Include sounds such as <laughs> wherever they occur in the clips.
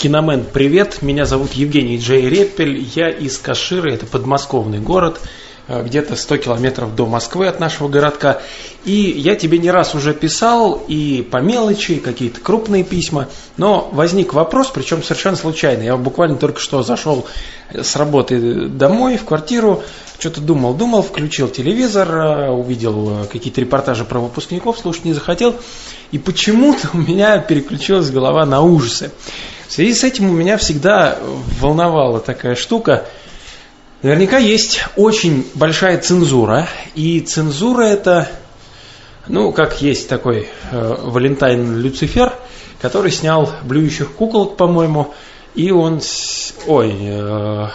Киномен, привет. Меня зовут Евгений Джей Реппель. Я из Каширы, это подмосковный город, э, где-то 100 километров до Москвы от нашего городка. И я тебе не раз уже писал и по мелочи, и какие-то крупные письма. Но возник вопрос, причем совершенно случайно. Я буквально только что зашел с работы домой, в квартиру, что-то думал, думал, включил телевизор, э, увидел э, какие-то репортажи про выпускников, слушать не захотел. И почему-то у меня переключилась голова на ужасы. В связи с этим у меня всегда волновала такая штука. Наверняка есть очень большая цензура. И цензура это, ну, как есть такой э, Валентайн Люцифер, который снял блюющих куколок, по-моему, и он, ой, э,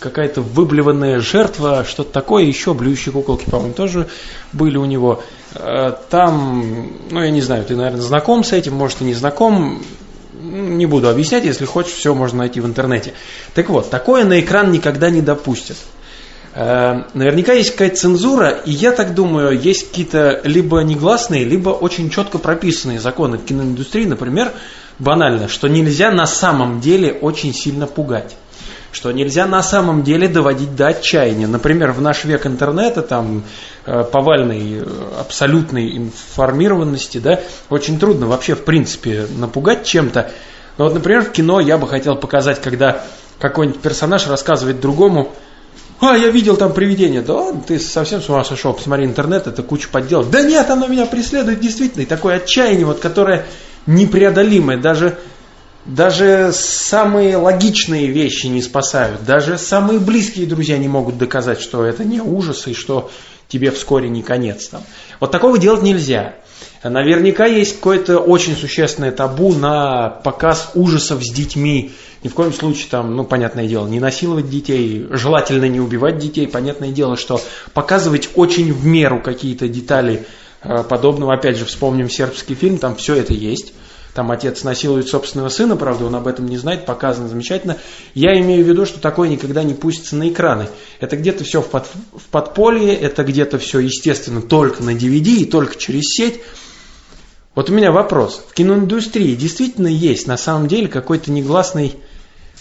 какая-то выблеванная жертва, что-то такое, еще блюющие куколки, по-моему, тоже были у него. Э, там, ну, я не знаю, ты, наверное, знаком с этим, может, и не знаком. Не буду объяснять, если хочешь, все можно найти в интернете. Так вот, такое на экран никогда не допустят. Э, наверняка есть какая-то цензура, и я так думаю, есть какие-то либо негласные, либо очень четко прописанные законы в киноиндустрии, например, банально, что нельзя на самом деле очень сильно пугать что нельзя на самом деле доводить до отчаяния. Например, в наш век интернета, там, э, повальной э, абсолютной информированности, да, очень трудно вообще, в принципе, напугать чем-то. Но вот, например, в кино я бы хотел показать, когда какой-нибудь персонаж рассказывает другому, а, я видел там привидение. Да ты совсем с ума сошел, посмотри интернет, это куча подделок. Да нет, оно меня преследует действительно. И такое отчаяние, вот, которое непреодолимое. Даже даже самые логичные вещи не спасают. Даже самые близкие друзья не могут доказать, что это не ужас и что тебе вскоре не конец. Там. Вот такого делать нельзя. Наверняка есть какое-то очень существенное табу на показ ужасов с детьми. Ни в коем случае там, ну, понятное дело, не насиловать детей, желательно не убивать детей. Понятное дело, что показывать очень в меру какие-то детали э, подобного. Опять же, вспомним сербский фильм, там все это есть там отец насилует собственного сына, правда, он об этом не знает, показано замечательно. Я имею в виду, что такое никогда не пустится на экраны. Это где-то все в, под, в подполье, это где-то все, естественно, только на DVD и только через сеть. Вот у меня вопрос. В киноиндустрии действительно есть на самом деле какой-то негласный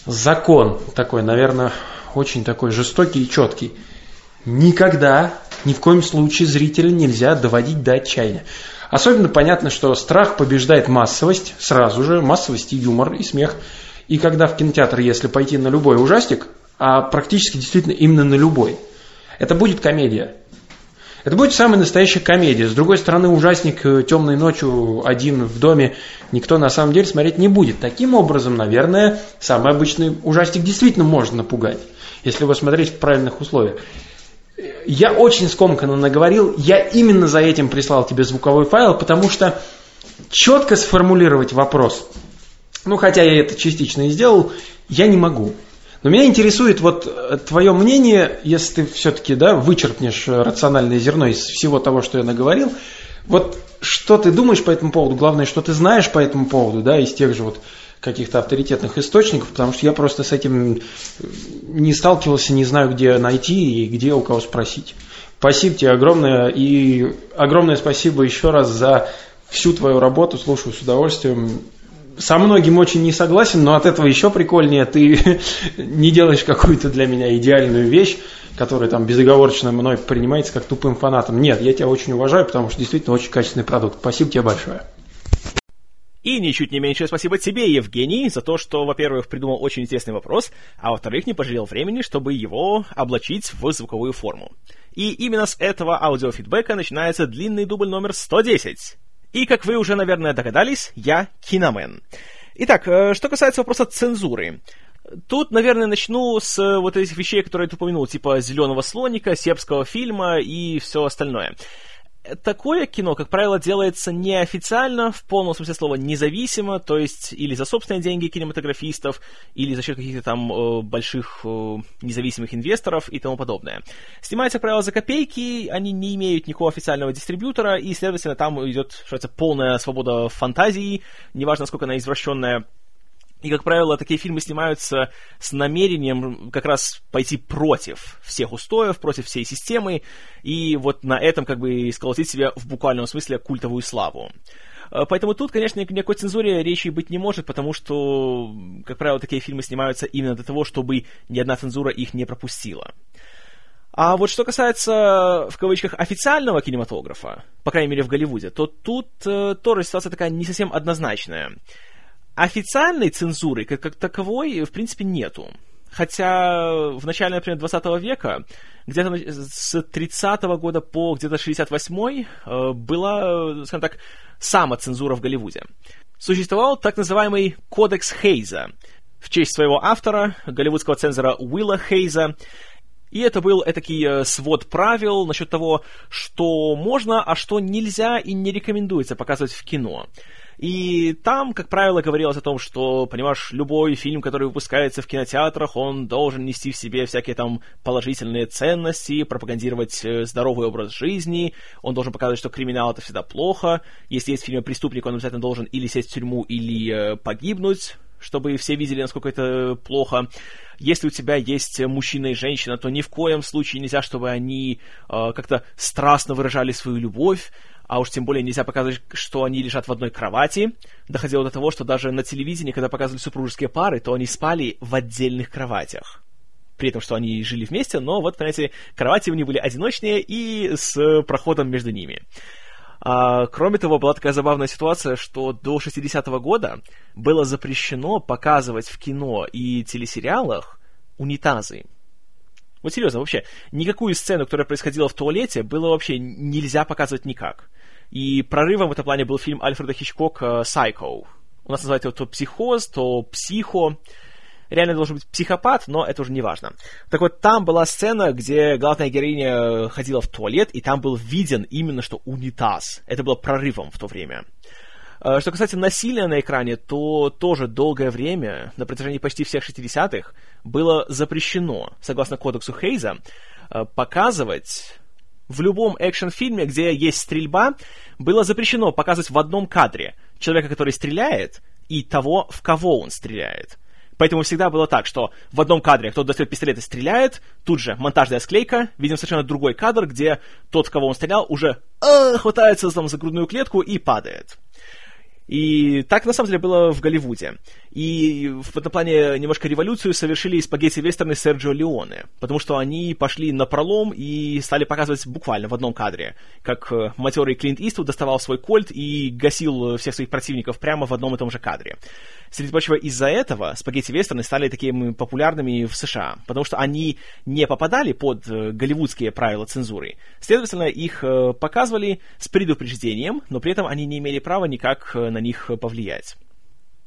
закон, такой, наверное, очень такой жестокий и четкий. Никогда, ни в коем случае зрителя нельзя доводить до отчаяния. Особенно понятно, что страх побеждает массовость сразу же, массовость и юмор, и смех. И когда в кинотеатр, если пойти на любой ужастик, а практически действительно именно на любой, это будет комедия. Это будет самая настоящая комедия. С другой стороны, ужасник э, темной ночью один в доме никто на самом деле смотреть не будет. Таким образом, наверное, самый обычный ужастик действительно можно напугать, если его смотреть в правильных условиях я очень скомканно наговорил, я именно за этим прислал тебе звуковой файл, потому что четко сформулировать вопрос, ну хотя я это частично и сделал, я не могу. Но меня интересует вот э, твое мнение, если ты все-таки да, вычерпнешь рациональное зерно из всего того, что я наговорил. Вот что ты думаешь по этому поводу? Главное, что ты знаешь по этому поводу, да, из тех же вот каких-то авторитетных источников, потому что я просто с этим не сталкивался, не знаю, где найти и где у кого спросить. Спасибо тебе огромное и огромное спасибо еще раз за всю твою работу, слушаю с удовольствием. Со многим очень не согласен, но от этого еще прикольнее. Ты <laughs> не делаешь какую-то для меня идеальную вещь, которая там безоговорочно мной принимается как тупым фанатом. Нет, я тебя очень уважаю, потому что действительно очень качественный продукт. Спасибо тебе большое. И ничуть не меньшее спасибо тебе, Евгений, за то, что, во-первых, придумал очень интересный вопрос, а во-вторых, не пожалел времени, чтобы его облачить в звуковую форму. И именно с этого аудиофидбэка начинается длинный дубль номер 110. И, как вы уже, наверное, догадались, я киномен. Итак, э, что касается вопроса цензуры. Тут, наверное, начну с вот этих вещей, которые ты упомянул, типа «Зеленого слоника», «Сербского фильма» и все остальное такое кино, как правило, делается неофициально, в полном смысле слова независимо, то есть или за собственные деньги кинематографистов, или за счет каких-то там э, больших э, независимых инвесторов и тому подобное. Снимается, как правило, за копейки, они не имеют никакого официального дистрибьютора, и, следовательно, там идет, что это, полная свобода фантазии, неважно, насколько она извращенная, и, как правило, такие фильмы снимаются с намерением как раз пойти против всех устоев, против всей системы, и вот на этом как бы сколотить себе в буквальном смысле культовую славу. Э, поэтому тут, конечно, никакой цензуре речи быть не может, потому что, как правило, такие фильмы снимаются именно для того, чтобы ни одна цензура их не пропустила. А вот что касается, в кавычках, официального кинематографа, по крайней мере в Голливуде, то тут э, тоже ситуация такая не совсем однозначная. Официальной цензуры, как, как таковой, в принципе, нету. Хотя в начале, например, 20 века, где-то с 30 -го года по где-то 68-й, э, была, скажем так, самоцензура в Голливуде. Существовал так называемый Кодекс Хейза в честь своего автора, голливудского цензора Уилла Хейза, и это был этакий э, свод правил насчет того, что можно, а что нельзя и не рекомендуется показывать в кино. И там, как правило, говорилось о том, что, понимаешь, любой фильм, который выпускается в кинотеатрах, он должен нести в себе всякие там положительные ценности, пропагандировать э, здоровый образ жизни, он должен показывать, что криминал это всегда плохо, если есть фильм преступник, он обязательно должен или сесть в тюрьму, или э, погибнуть, чтобы все видели, насколько это плохо. Если у тебя есть мужчина и женщина, то ни в коем случае нельзя, чтобы они э, как-то страстно выражали свою любовь, а уж тем более нельзя показывать, что они лежат в одной кровати. Доходило до того, что даже на телевидении, когда показывали супружеские пары, то они спали в отдельных кроватях. При этом, что они жили вместе, но вот, понимаете, кровати у них были одиночные и с проходом между ними. А, кроме того, была такая забавная ситуация, что до 60-го года было запрещено показывать в кино и телесериалах унитазы. Вот серьезно, вообще, никакую сцену, которая происходила в туалете, было вообще нельзя показывать никак. И прорывом в этом плане был фильм Альфреда Хичкока «Psycho». У нас называется его то «Психоз», то «Психо». Реально должен быть психопат, но это уже не важно. Так вот, там была сцена, где главная героиня ходила в туалет, и там был виден именно что унитаз. Это было прорывом в то время. Э, что касается насилия на экране, то тоже долгое время, на протяжении почти всех 60-х, было запрещено, согласно кодексу Хейза, э, показывать в любом экшн-фильме, где есть стрельба, было запрещено показывать в одном кадре человека, который стреляет, и того, в кого он стреляет. Поэтому всегда было так, что в одном кадре кто-то достает пистолет и стреляет, тут же монтажная склейка, видим совершенно другой кадр, где тот, в кого он стрелял, уже э, хватается там, за грудную клетку и падает. И так, на самом деле, было в Голливуде. И в этом плане немножко революцию совершили спагетти-вестерны Серджио Леоне, потому что они пошли на пролом и стали показывать буквально в одном кадре, как э, матерый Клинт Иствуд доставал свой кольт и гасил всех своих противников прямо в одном и том же кадре. Среди прочего, из-за этого спагетти-вестерны стали такими популярными в США, потому что они не попадали под э, голливудские правила цензуры. Следовательно, их э, показывали с предупреждением, но при этом они не имели права никак на них повлиять.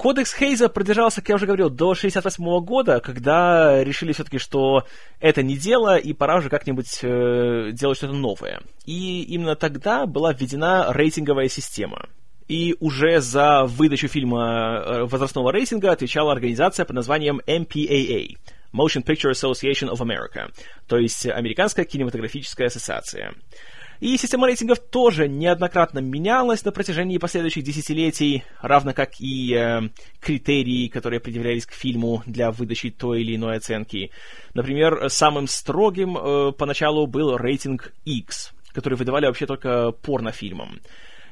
Кодекс Хейза продержался, как я уже говорил, до 68 года, когда решили все-таки, что это не дело, и пора уже как-нибудь э, делать что-то новое. И именно тогда была введена рейтинговая система. И уже за выдачу фильма э, возрастного рейтинга отвечала организация под названием MPAA – Motion Picture Association of America, то есть Американская кинематографическая ассоциация. И система рейтингов тоже неоднократно менялась на протяжении последующих десятилетий, равно как и э, критерии, которые предъявлялись к фильму для выдачи той или иной оценки. Например, самым строгим э, поначалу был рейтинг X, который выдавали вообще только порнофильмам.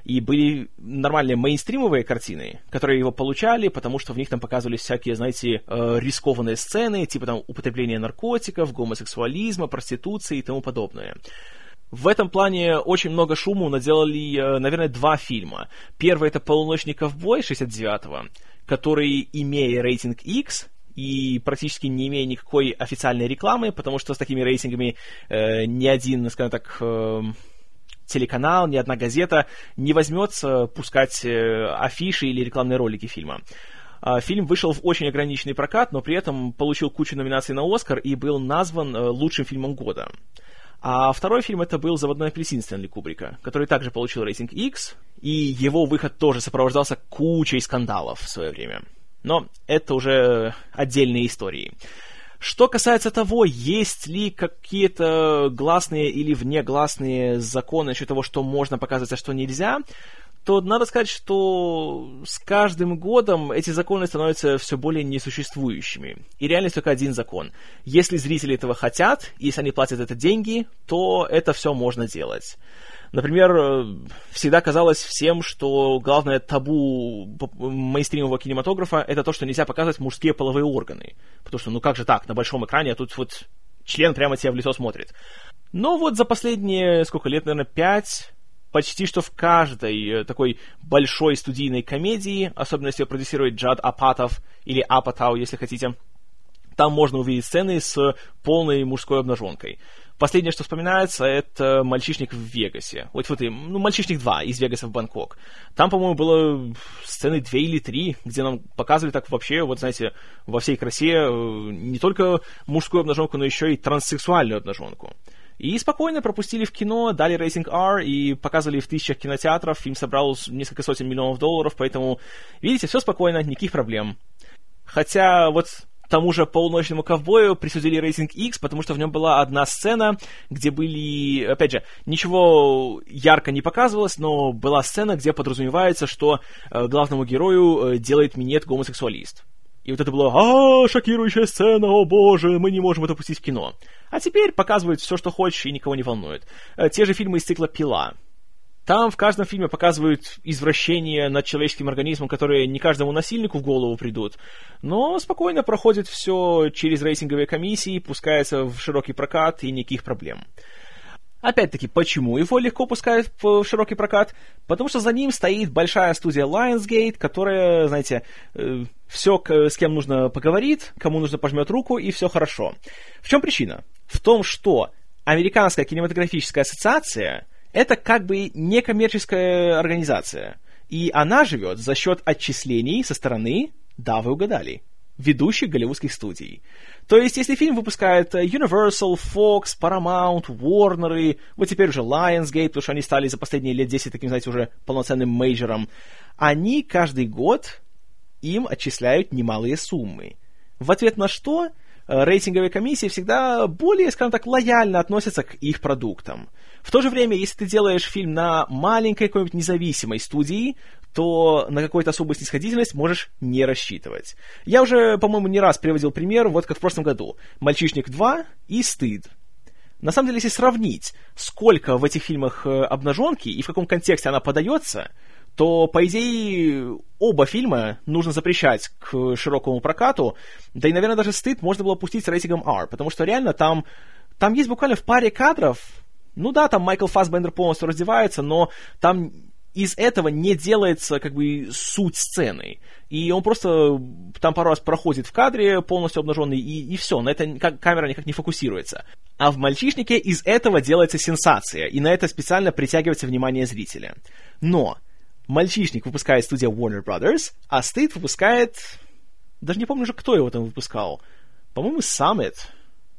И были нормальные мейнстримовые картины, которые его получали, потому что в них там показывались всякие, знаете, э, рискованные сцены, типа там употребления наркотиков, гомосексуализма, проституции и тому подобное. В этом плане очень много шуму наделали, э, наверное, два фильма. Первый это «Полуночный ковбой» 69-го, который, имея рейтинг X, и практически не имея никакой официальной рекламы, потому что с такими рейтингами э, ни один, скажем так, э, телеканал, ни одна газета не возьмется пускать э, афиши или рекламные ролики фильма. А, фильм вышел в очень ограниченный прокат, но при этом получил кучу номинаций на Оскар и был назван э, лучшим фильмом года. А второй фильм это был «Заводной апельсин» Стэнли Кубрика, который также получил рейтинг X, и его выход тоже сопровождался кучей скандалов в свое время. Но это уже отдельные истории. Что касается того, есть ли какие-то гласные или внегласные законы насчет того, что можно показывать, а что нельзя, то надо сказать, что с каждым годом эти законы становятся все более несуществующими. И реальность только один закон. Если зрители этого хотят, если они платят это деньги, то это все можно делать. Например, э, всегда казалось всем, что главное табу мейнстримового кинематографа это то, что нельзя показывать мужские половые органы. Потому что, ну как же так, на большом экране, а тут вот член прямо тебе в лицо смотрит. Но вот за последние, сколько лет, наверное, пять, почти что в каждой э, такой большой студийной комедии, особенно если продюсирует Джад Апатов или Апатау, если хотите, там можно увидеть сцены с полной мужской обнаженкой. Последнее, что вспоминается, это «Мальчишник в Вегасе». Вот, вот и, ну, «Мальчишник 2» из Вегаса в Бангкок. Там, по-моему, было сцены две или три, где нам показывали так вообще, вот, знаете, во всей красе э, не только мужскую обнаженку, но еще и транссексуальную обнаженку. И спокойно пропустили в кино, дали рейтинг R и показывали в тысячах кинотеатров. Фильм собрал несколько сотен миллионов долларов, поэтому, видите, все спокойно, никаких проблем. Хотя вот тому же полуночному ковбою присудили рейтинг X, потому что в нем была одна сцена, где были, опять же, ничего ярко не показывалось, но была сцена, где подразумевается, что э, главному герою э, делает минет гомосексуалист. И вот это было «А, шокирующая сцена, о боже, мы не можем это пустить в кино». А теперь показывают все, что хочешь, и никого не волнует. Э, те же фильмы из цикла «Пила». Там в каждом фильме показывают извращения над человеческим организмом, которые не каждому насильнику в голову придут, но спокойно проходит все через рейтинговые комиссии, пускается в широкий прокат и никаких проблем. Опять-таки, почему его легко пускают в широкий прокат? Потому что за ним стоит большая студия Lionsgate, которая, знаете, э, все, с кем нужно поговорит, кому нужно пожмет руку, и все хорошо. В чем причина? В том, что Американская кинематографическая ассоциация – это как бы некоммерческая организация. И она живет за счет отчислений со стороны, да, вы угадали, ведущих голливудских студий. То есть, если фильм выпускает Universal, Fox, Paramount, Warner, и вот теперь уже Lionsgate, потому что они стали за последние лет 10 таким, знаете, уже полноценным мейджором, они каждый год им отчисляют немалые суммы. В ответ на что э, рейтинговые комиссии всегда более, скажем так, лояльно относятся к их продуктам. В то же время, если ты делаешь фильм на маленькой какой-нибудь независимой студии, то на какую-то особую снисходительность можешь не рассчитывать. Я уже, по-моему, не раз приводил пример, вот как в прошлом году. «Мальчишник 2» и «Стыд». На самом деле, если сравнить, сколько в этих фильмах э, обнаженки и в каком контексте она подается, то, по идее, оба фильма нужно запрещать к широкому прокату, да и, наверное, даже «Стыд» можно было пустить с рейтингом R, потому что реально там, там есть буквально в паре кадров ну да, там Майкл Фассбендер полностью раздевается, но там из этого не делается как бы суть сцены. И он просто там пару раз проходит в кадре полностью обнаженный, и, и все, на это как, камера никак не фокусируется. А в «Мальчишнике» из этого делается сенсация, и на это специально притягивается внимание зрителя. Но «Мальчишник» выпускает студия Warner Brothers, а «Стыд» выпускает... Даже не помню уже, кто его там выпускал. По-моему, Summit.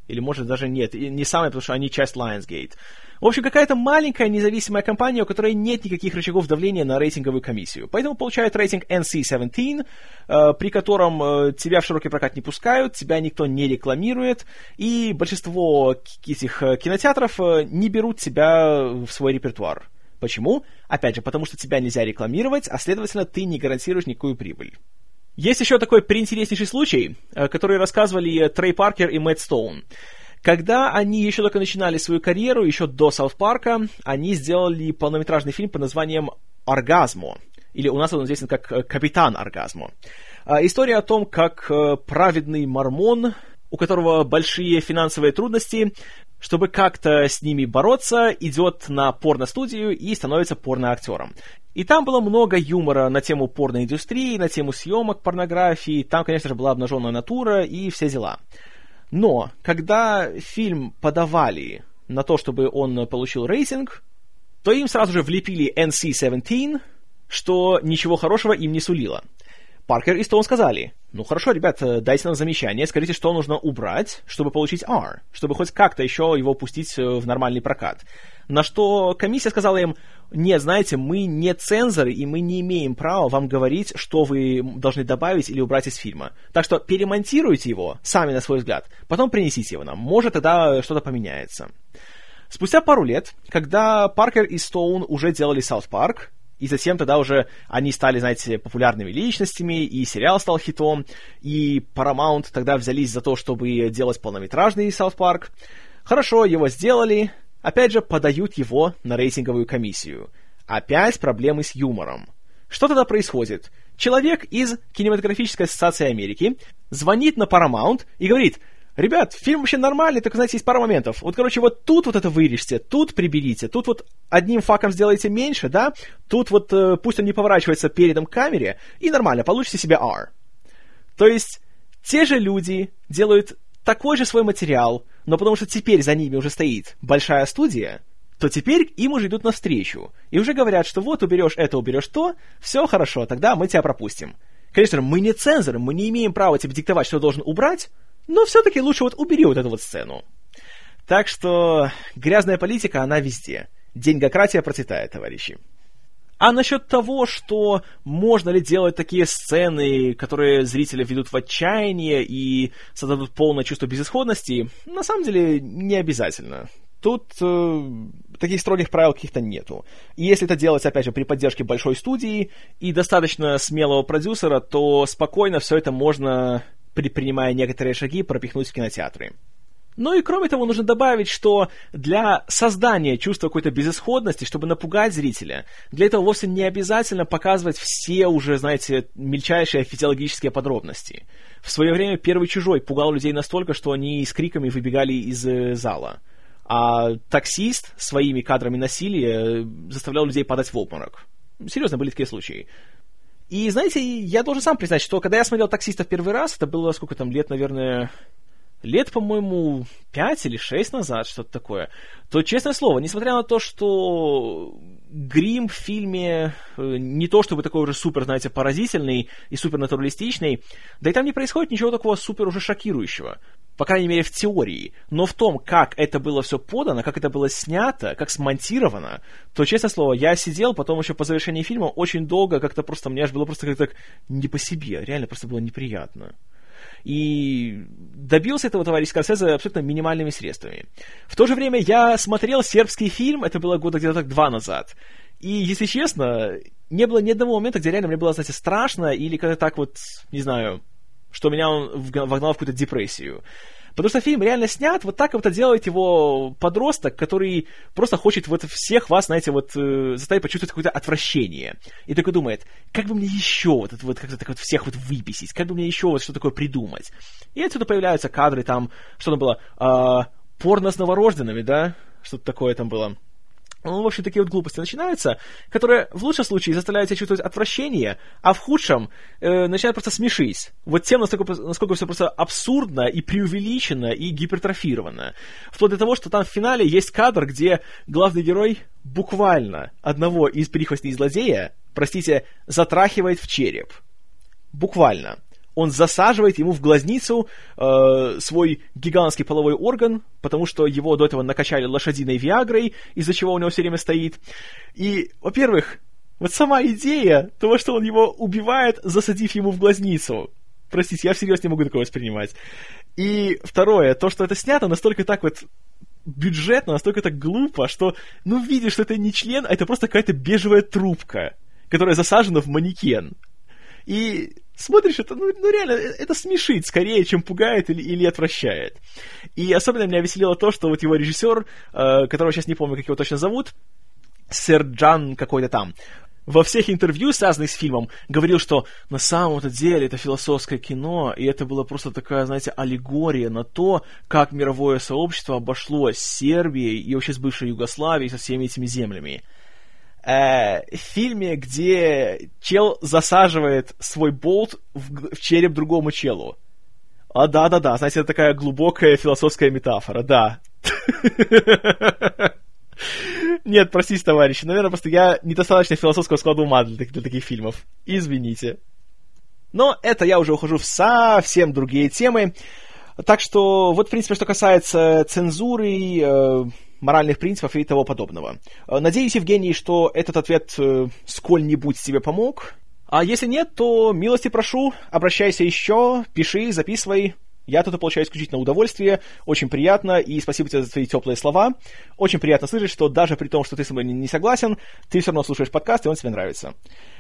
Или, может, даже нет, не Summit, потому что они часть Lionsgate. В общем, какая-то маленькая независимая компания, у которой нет никаких рычагов давления на рейтинговую комиссию. Поэтому получает рейтинг NC-17, э, при котором э, тебя в широкий прокат не пускают, тебя никто не рекламирует, и большинство этих э, кинотеатров не берут тебя в свой репертуар. Почему? Опять же, потому что тебя нельзя рекламировать, а следовательно, ты не гарантируешь никакую прибыль. Есть еще такой приинтереснейший случай, который рассказывали Трей Паркер и Мэтт Стоун. Когда они еще только начинали свою карьеру, еще до Саут Парка, они сделали полнометражный фильм под названием «Оргазмо». Или у нас он известен как э, «Капитан Оргазмо». А, история о том, как э, праведный мормон, у которого большие финансовые трудности, чтобы как-то с ними бороться, идет на порностудию и становится порноактером. И там было много юмора на тему порноиндустрии, на тему съемок порнографии, там, конечно же, была обнаженная натура и все дела. Но, когда фильм подавали на то, чтобы он получил рейтинг, то им сразу же влепили NC-17, что ничего хорошего им не сулило. Паркер и Стоун сказали, ну хорошо, ребят, дайте нам замечание, скажите, что нужно убрать, чтобы получить R, чтобы хоть как-то еще его пустить в нормальный прокат. На что комиссия сказала им, нет, знаете, мы не цензоры, и мы не имеем права вам говорить, что вы должны добавить или убрать из фильма. Так что перемонтируйте его, сами на свой взгляд, потом принесите его нам. Может, тогда что-то поменяется. Спустя пару лет, когда Паркер и Стоун уже делали South Park, и затем тогда уже они стали, знаете, популярными личностями, и сериал стал хитом, и Paramount тогда взялись за то, чтобы делать полнометражный Саут Парк. Хорошо, его сделали, опять же, подают его на рейтинговую комиссию. Опять проблемы с юмором. Что тогда происходит? Человек из Кинематографической ассоциации Америки звонит на Paramount и говорит, Ребят, фильм вообще нормальный, только, знаете, есть пара моментов. Вот, короче, вот тут вот это вырежьте, тут приберите, тут вот одним факом сделайте меньше, да, тут вот э, пусть он не поворачивается передом камере, и нормально, получите себе R. То есть, те же люди делают такой же свой материал, но потому что теперь за ними уже стоит большая студия, то теперь им уже идут навстречу. И уже говорят, что вот уберешь это, уберешь то, все хорошо, тогда мы тебя пропустим. Конечно, мы не цензоры, мы не имеем права тебе диктовать, что должен убрать, но все-таки лучше вот убери вот эту вот сцену. Так что грязная политика, она везде. Деньгократия процветает, товарищи. А насчет того, что можно ли делать такие сцены, которые зрители ведут в отчаяние и создадут полное чувство безысходности, на самом деле не обязательно. Тут э, таких строгих правил каких-то нету. И если это делать, опять же, при поддержке большой студии и достаточно смелого продюсера, то спокойно все это можно предпринимая некоторые шаги, пропихнуть в кинотеатры. Ну и кроме того, нужно добавить, что для создания чувства какой-то безысходности, чтобы напугать зрителя, для этого вовсе не обязательно показывать все уже, знаете, мельчайшие физиологические подробности. В свое время первый чужой пугал людей настолько, что они с криками выбегали из э, зала. А таксист своими кадрами насилия заставлял людей падать в обморок. Серьезно, были такие случаи. И, знаете, я должен сам признать, что когда я смотрел «Таксиста» в первый раз, это было сколько там лет, наверное, лет, по-моему, пять или шесть назад, что-то такое, то, честное слово, несмотря на то, что грим в фильме э, не то чтобы такой уже супер, знаете, поразительный и супер натуралистичный, да и там не происходит ничего такого супер уже шокирующего по крайней мере, в теории, но в том, как это было все подано, как это было снято, как смонтировано, то, честное слово, я сидел потом еще по завершении фильма очень долго, как-то просто, мне аж было просто как-то не по себе, реально просто было неприятно. И добился этого товарищ Скорсезе абсолютно минимальными средствами. В то же время я смотрел сербский фильм, это было года где-то так два назад, и, если честно, не было ни одного момента, где реально мне было, знаете, страшно, или как-то так вот, не знаю, что меня он вогнал в какую-то депрессию. Потому что фильм реально снят, вот так вот делает его подросток, который просто хочет вот всех вас, знаете, вот э, заставить почувствовать какое-то отвращение. И такой думает, как бы мне еще вот это вот как-то так вот всех вот выбесить, как бы мне еще вот что такое придумать. И отсюда появляются кадры там, что там было, э, порно с новорожденными, да? Что-то такое там было. Ну, в общем, такие вот глупости начинаются, которые в лучшем случае заставляют тебя чувствовать отвращение, а в худшем э, начинают просто смешить. Вот тем, насколько, насколько все просто абсурдно и преувеличено и гипертрофировано. Вплоть до того, что там в финале есть кадр, где главный герой буквально одного из прихвостней злодея, простите, затрахивает в череп. Буквально он засаживает ему в глазницу э, свой гигантский половой орган, потому что его до этого накачали лошадиной виагрой, из-за чего у него все время стоит. И, во-первых, вот сама идея того, что он его убивает, засадив ему в глазницу. Простите, я всерьез не могу такое воспринимать. И второе, то, что это снято настолько так вот бюджетно, настолько так глупо, что, ну, видишь, что это не член, а это просто какая-то бежевая трубка, которая засажена в манекен. И смотришь, это, ну, ну реально, э, это смешит скорее, чем пугает или, или отвращает. И особенно меня веселило то, что вот его режиссер, э, которого сейчас не помню, как его точно зовут, Серджан какой-то там, во всех интервью, связанных с фильмом, говорил, что на самом-то деле это философское кино, и это была просто такая, знаете, аллегория на то, как мировое сообщество обошлось с Сербией и вообще с бывшей Югославией, со всеми этими землями э, фильме, где чел засаживает свой болт в, в череп другому челу. А да-да-да, знаете, это такая глубокая философская метафора, да. <laughs> Нет, простите, товарищи, наверное, просто я недостаточно философского склада ума для, для таких фильмов. Извините. Но это я уже ухожу в совсем другие темы. Так что, вот, в принципе, что касается цензуры, э, моральных принципов и того подобного. Э, надеюсь, Евгений, что этот ответ э, сколь-нибудь тебе помог. А если нет, то милости прошу, обращайся еще, пиши, записывай. Я тут получаю исключительно удовольствие, очень приятно, и спасибо тебе за твои теплые слова. Очень приятно слышать, что даже при том, что ты со мной не согласен, ты все равно слушаешь подкаст, и он тебе нравится.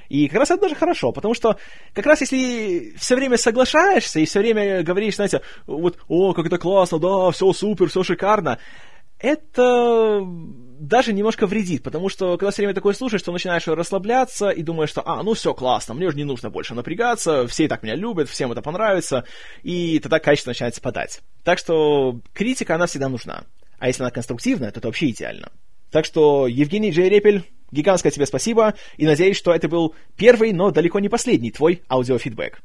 И как раз это даже хорошо, потому что как раз если все время соглашаешься и все время говоришь, знаете, вот, о, как это классно, да, все супер, все шикарно, это даже немножко вредит, потому что когда все время такое слушаешь, то начинаешь расслабляться и думаешь, что, а, ну все, классно, мне уже не нужно больше напрягаться, все и так меня любят, всем это понравится, и тогда качество начинает спадать. Так что критика, она всегда нужна. А если она конструктивная, то это вообще идеально. Так что, Евгений Джей Репель, гигантское тебе спасибо, и надеюсь, что это был первый, но далеко не последний твой аудиофидбэк.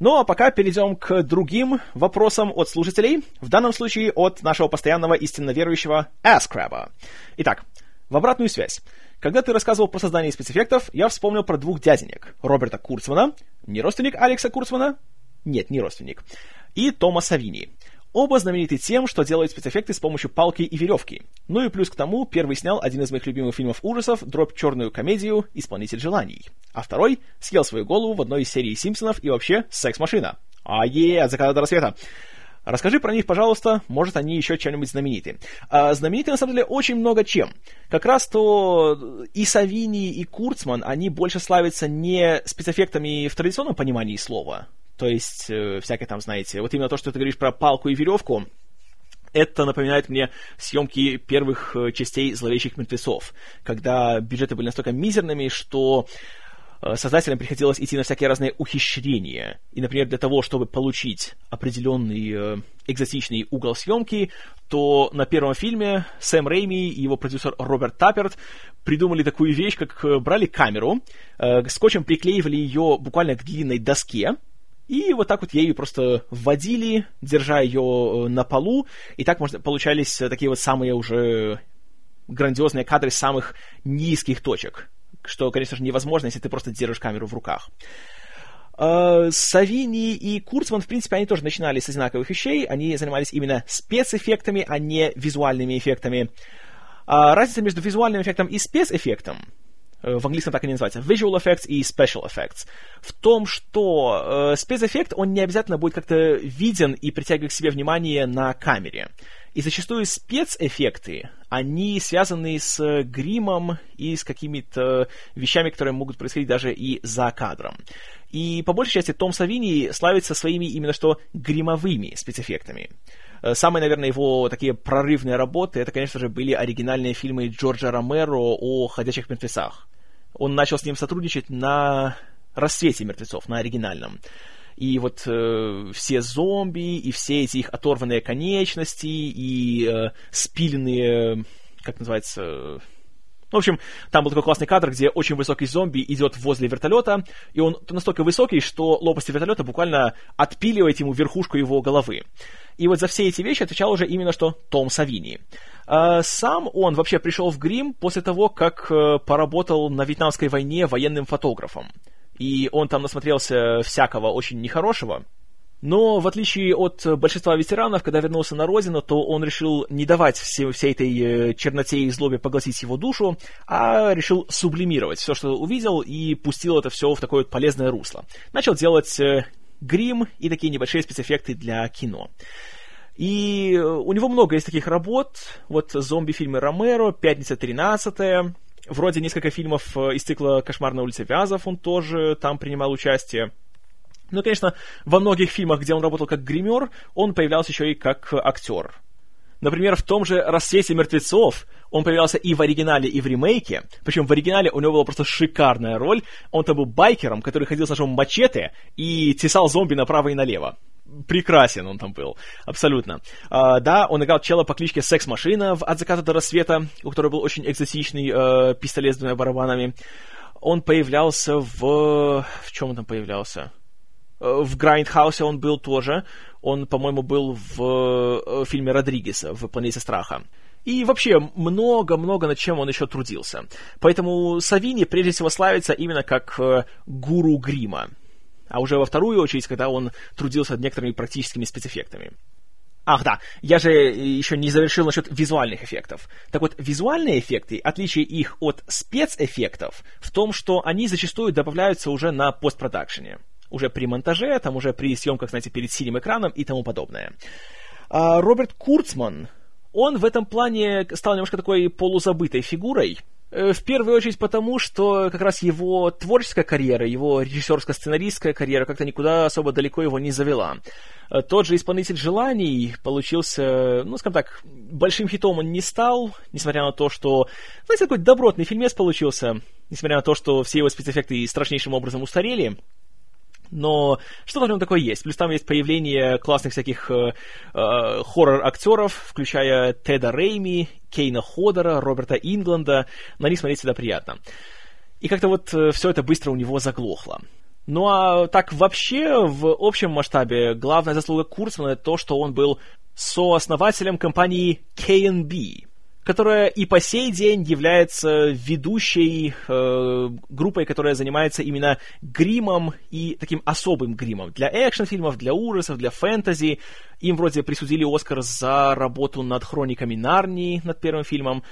Ну а пока перейдем к другим вопросам от слушателей, в данном случае от нашего постоянного истинно верующего Asкраба. Итак, в обратную связь. Когда ты рассказывал про создание спецэффектов, я вспомнил про двух дяденек. Роберта Курцмана, не родственник Алекса Курцмана, нет, не родственник, и Тома Савини. Оба знамениты тем, что делают спецэффекты с помощью палки и веревки. Ну и плюс к тому, первый снял один из моих любимых фильмов ужасов, дробь черную комедию «Исполнитель желаний», а второй съел свою голову в одной из серий «Симпсонов» и вообще «Секс-машина». А е, от заката до рассвета. Расскажи про них, пожалуйста, может, они еще чем-нибудь знамениты. А, знамениты, на самом деле, очень много чем. Как раз то и Савини, и Курцман, они больше славятся не спецэффектами в традиционном понимании слова, то есть, э, всякое там, знаете, вот именно то, что ты говоришь про палку и веревку, это напоминает мне съемки первых э, частей «Зловещих мертвецов», когда бюджеты были настолько мизерными, что э, создателям приходилось идти на всякие разные ухищрения. И, например, для того, чтобы получить определенный э, экзотичный угол съемки, то на первом фильме Сэм Рейми и его продюсер Роберт Тапперт придумали такую вещь, как брали камеру, скотчем приклеивали ее буквально к длинной доске, и вот так вот ею просто вводили, держа ее э, на полу, и так можно, получались такие вот самые уже грандиозные кадры самых низких точек, что, конечно же, невозможно, если ты просто держишь камеру в руках. Э, Савини и Курцман, в принципе, они тоже начинали с одинаковых вещей, они занимались именно спецэффектами, а не визуальными эффектами. А разница между визуальным эффектом и спецэффектом в английском так и называется, visual effects и special effects, в том, что э, спецэффект, он не обязательно будет как-то виден и притягивать к себе внимание на камере. И зачастую спецэффекты, они связаны с гримом и с какими-то вещами, которые могут происходить даже и за кадром. И по большей части Том Савини славится своими именно что гримовыми спецэффектами. Э, самые, наверное, его такие прорывные работы, это, конечно же, были оригинальные фильмы Джорджа Ромеро о «Ходячих мертвецах». Он начал с ним сотрудничать на «Рассвете мертвецов», на оригинальном. И вот э, все зомби, и все эти их оторванные конечности, и э, спиленные, как называется, в общем, там был такой классный кадр, где очень высокий зомби идет возле вертолета, и он настолько высокий, что лопасти вертолета буквально отпиливает ему верхушку его головы. И вот за все эти вещи отвечал уже именно что Том Савини. А, сам он вообще пришел в грим после того, как э, поработал на Вьетнамской войне военным фотографом. И он там насмотрелся всякого очень нехорошего, но, в отличие от большинства ветеранов, когда вернулся на родину, то он решил не давать все, всей этой э, черноте и злобе поглотить его душу, а решил сублимировать все, что увидел, и пустил это все в такое вот полезное русло. Начал делать э, грим и такие небольшие спецэффекты для кино. И э, у него много есть таких работ. Вот зомби-фильмы Ромеро, «Пятница 13 Вроде несколько фильмов из цикла «Кошмар на улице Вязов» он тоже там принимал участие. Ну, конечно, во многих фильмах, где он работал как гример, он появлялся еще и как актер. Например, в том же «Рассвете мертвецов» он появлялся и в оригинале, и в ремейке. Причем в оригинале у него была просто шикарная роль. Он там был байкером, который ходил с ножом мачете и тесал зомби направо и налево. Прекрасен он там был, абсолютно. А, да, он играл чела по кличке Секс-машина в «От заката до рассвета», у которого был очень экзотичный э, пистолет с двумя барабанами. Он появлялся в... В чем он там появлялся? Э, в Грайндхаусе он был тоже. Он, по-моему, был в э, фильме Родригеса в «Планете страха». И вообще много-много над чем он еще трудился. Поэтому Савини прежде всего славится именно как э, гуру грима. А уже во вторую очередь, когда он трудился над некоторыми практическими спецэффектами. Ах да, я же еще не завершил насчет визуальных эффектов. Так вот, визуальные эффекты, отличие их от спецэффектов в том, что они зачастую добавляются уже на постпродакшене. уже при монтаже, там уже при съемках, знаете, перед синим экраном и тому подобное. А Роберт Курцман, он в этом плане стал немножко такой полузабытой фигурой, в первую очередь потому, что как раз его творческая карьера, его режиссерско-сценаристская карьера как-то никуда особо далеко его не завела. Э, тот же «Исполнитель желаний» получился, ну, скажем так, большим хитом он не стал, несмотря на то, что, знаете, такой добротный фильмец получился, несмотря на то, что все его спецэффекты страшнейшим образом устарели но что-то в нем такое есть. Плюс там есть появление классных всяких э, э, хоррор-актеров, включая Теда Рейми, Кейна Ходора, Роберта Ингланда. На них смотреть всегда приятно. И как-то вот э, все это быстро у него заглохло. Ну а так вообще, в общем масштабе, главная заслуга Курцмана это то, что он был сооснователем компании K&B, которая и по сей день является ведущей э, группой, которая занимается именно гримом и таким особым гримом для экшн-фильмов, для ужасов, для фэнтези. Им вроде присудили Оскар за работу над хрониками Нарнии, над первым фильмом.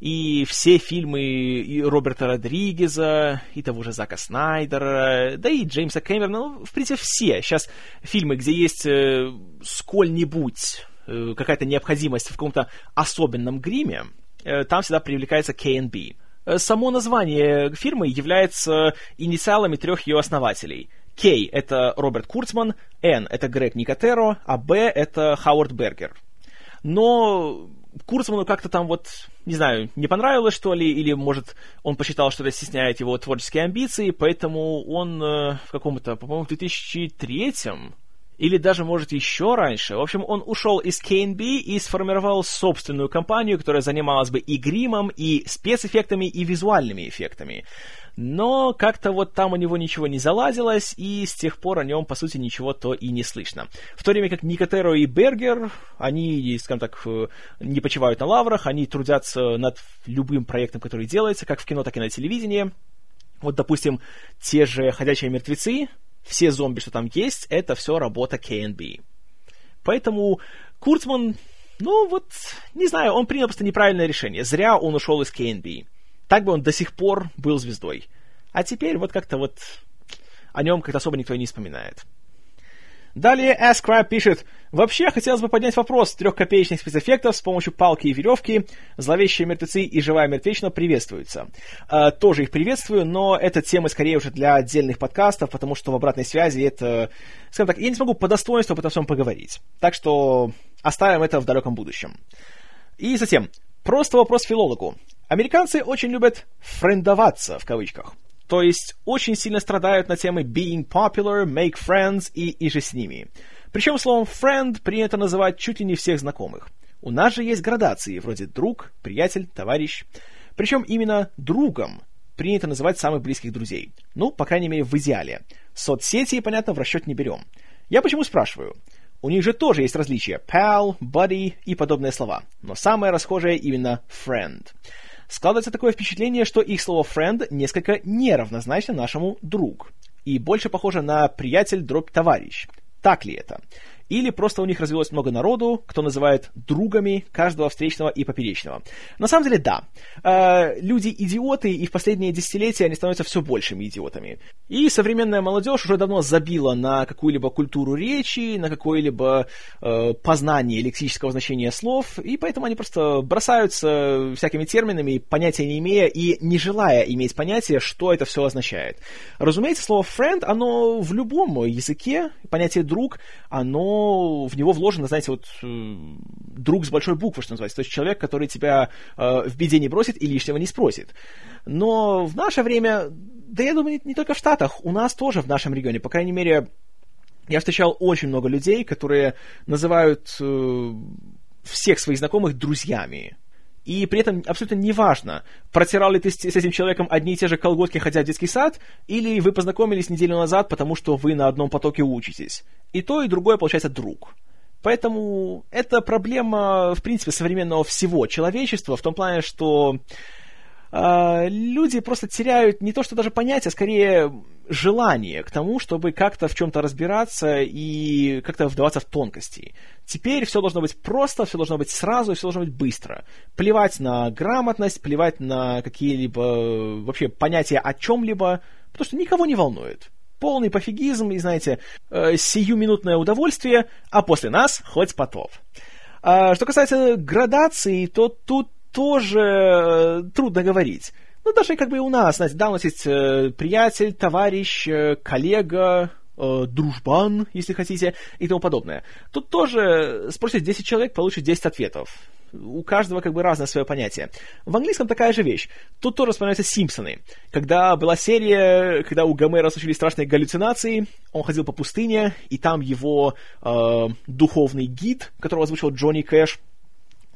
И все фильмы и Роберта Родригеза, и того же Зака Снайдера, да и Джеймса Кэмерона, ну, в принципе, все. Сейчас фильмы, где есть э, сколь-нибудь какая-то необходимость в каком-то особенном гриме, э, там всегда привлекается K&B. Э, само название фирмы является инициалами трех ее основателей. K — это Роберт Курцман, N — это Грег Никотеро, а B — это Хауард Бергер. Но Курцману как-то там вот, не знаю, не понравилось, что ли, или, может, он посчитал, что это стесняет его творческие амбиции, поэтому он в каком-то, по-моему, в 2003 или даже, может, еще раньше. В общем, он ушел из K&B и сформировал собственную компанию, которая занималась бы и гримом, и спецэффектами, и визуальными эффектами. Но как-то вот там у него ничего не заладилось, и с тех пор о нем, по сути, ничего то и не слышно. В то время как Никотеро и Бергер, они, скажем так, э, не почивают на лаврах, они трудятся над любым проектом, который делается, как в кино, так и на телевидении. Вот, допустим, те же «Ходячие мертвецы», все зомби, что там есть, это все работа K&B. Поэтому Курцман, ну вот, не знаю, он принял просто неправильное решение. Зря он ушел из K&B. Так бы он до сих пор был звездой. А теперь вот как-то вот о нем как-то особо никто и не вспоминает. Далее Ascribe пишет, «Вообще, хотелось бы поднять вопрос трехкопеечных спецэффектов с помощью палки и веревки. Зловещие мертвецы и живая мертвечина приветствуются». Э, тоже их приветствую, но эта тема скорее уже для отдельных подкастов, потому что в обратной связи это, скажем так, я не смогу по достоинству об этом всем поговорить. Так что оставим это в далеком будущем. И затем, просто вопрос филологу. Американцы очень любят «френдоваться» в кавычках – то есть очень сильно страдают на темы being popular, make friends и и же с ними. Причем словом friend принято называть чуть ли не всех знакомых. У нас же есть градации, вроде друг, приятель, товарищ. Причем именно другом принято называть самых близких друзей. Ну, по крайней мере, в идеале. Соцсети, понятно, в расчет не берем. Я почему спрашиваю? У них же тоже есть различия pal, buddy и подобные слова. Но самое расхожее именно friend. Складывается такое впечатление, что их слово friend несколько неравнозначно нашему друг и больше похоже на приятель дробь товарищ. Так ли это? Или просто у них развелось много народу, кто называет другами каждого встречного и поперечного. На самом деле, да. Э, люди идиоты, и в последние десятилетия они становятся все большими идиотами. И современная молодежь уже давно забила на какую-либо культуру речи, на какое-либо э, познание лексического значения слов, и поэтому они просто бросаются всякими терминами, понятия не имея и не желая иметь понятия, что это все означает. Разумеется, слово friend, оно в любом языке, понятие друг, оно в него вложено, знаете, вот э, друг с большой буквы, что называется. То есть человек, который тебя э, в беде не бросит и лишнего не спросит. Но в наше время, да я думаю, не, не только в Штатах, у нас тоже в нашем регионе, по крайней мере, я встречал очень много людей, которые называют э, всех своих знакомых друзьями. И при этом абсолютно неважно, протирал ли ты с этим человеком одни и те же колготки, ходя в детский сад, или вы познакомились неделю назад, потому что вы на одном потоке учитесь. И то, и другое получается друг. Поэтому это проблема, в принципе, современного всего человечества, в том плане, что э, люди просто теряют не то что даже понятие, а скорее желание к тому, чтобы как-то в чем-то разбираться и как-то вдаваться в тонкости. Теперь все должно быть просто, все должно быть сразу, все должно быть быстро. Плевать на грамотность, плевать на какие-либо вообще понятия о чем-либо, потому что никого не волнует. полный пофигизм и, знаете, э, сиюминутное удовольствие, а после нас хоть потоп. А, что касается градации, то тут тоже э, трудно говорить. Ну, даже как бы и у нас, знаете, да, у нас есть э, приятель, товарищ, э, коллега, э, дружбан, если хотите, и тому подобное. Тут тоже спросите 10 человек, получит 10 ответов. У каждого как бы разное свое понятие. В английском такая же вещь. Тут тоже вспоминаются Симпсоны. Когда была серия, когда у Гомера случились страшные галлюцинации, он ходил по пустыне, и там его э, духовный гид, которого озвучил Джонни Кэш,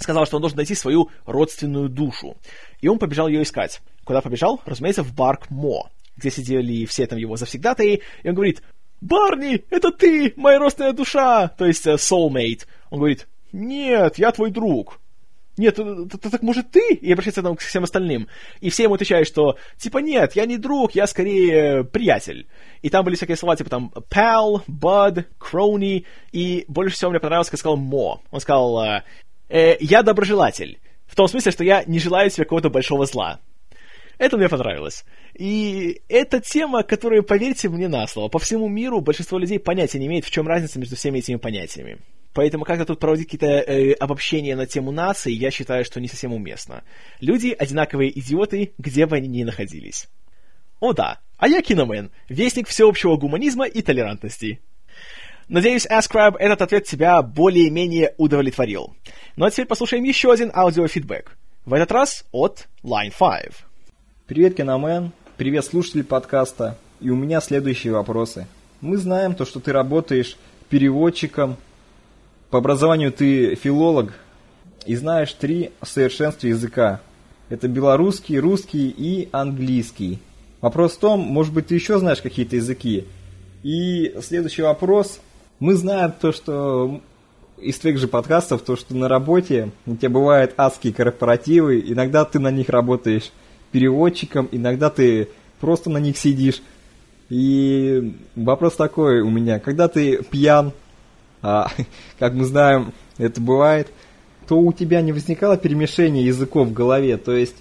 сказал, что он должен найти свою родственную душу. И он побежал ее искать. Куда побежал? Разумеется, в Барк Мо, где сидели все там его завсегдатаи, и он говорит, «Барни, это ты, моя родственная душа!» То есть uh, soulmate. Он говорит, «Нет, я твой друг». Нет, так может ты? И обращается там к всем остальным. И все ему отвечают, что типа нет, я не друг, я скорее приятель. И там были всякие слова типа там pal, bud, crony. И больше всего мне понравилось, как сказал Мо. Он сказал, э, э, я доброжелатель. В том смысле, что я не желаю себе какого-то большого зла. Это мне понравилось. И это тема, которая, поверьте мне на слово, по всему миру большинство людей понятия не имеет, в чем разница между всеми этими понятиями. Поэтому как-то тут проводить какие-то э, обобщения на тему нации, я считаю, что не совсем уместно. Люди одинаковые идиоты, где бы они ни находились. О да, а я киномен, вестник всеобщего гуманизма и толерантности. Надеюсь, Ascribe этот ответ тебя более-менее удовлетворил. Ну а теперь послушаем еще один аудиофидбэк. В этот раз от Line 5. Привет, Киномен. Привет, слушатели подкаста. И у меня следующие вопросы. Мы знаем то, что ты работаешь переводчиком. По образованию ты филолог и знаешь три совершенства языка. Это белорусский, русский и английский. Вопрос в том, может быть, ты еще знаешь какие-то языки. И следующий вопрос – мы знаем то, что из твоих же подкастов, то, что на работе у тебя бывают адские корпоративы, иногда ты на них работаешь переводчиком, иногда ты просто на них сидишь. И вопрос такой у меня, когда ты пьян, а, <laughs> как мы знаем, это бывает, то у тебя не возникало перемешения языков в голове, то есть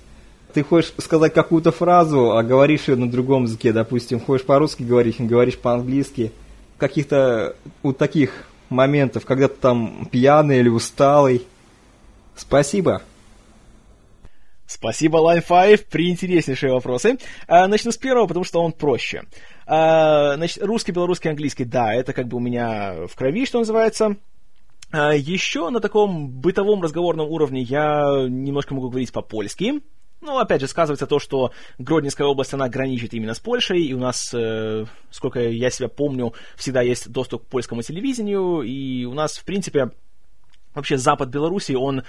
ты хочешь сказать какую-то фразу, а говоришь ее на другом языке, допустим, хочешь по-русски говорить, говоришь по-английски – каких-то вот таких моментов, когда ты там пьяный или усталый. Спасибо. Спасибо, Line 5, приинтереснейшие вопросы. А, начну с первого, потому что он проще. А, значит, русский, белорусский, английский, да, это как бы у меня в крови, что называется. А, еще на таком бытовом разговорном уровне я немножко могу говорить по-польски. Ну, опять же, сказывается то, что Гродненская область, она граничит именно с Польшей, и у нас, э, сколько я себя помню, всегда есть доступ к польскому телевидению, и у нас, в принципе, вообще запад Беларуси, он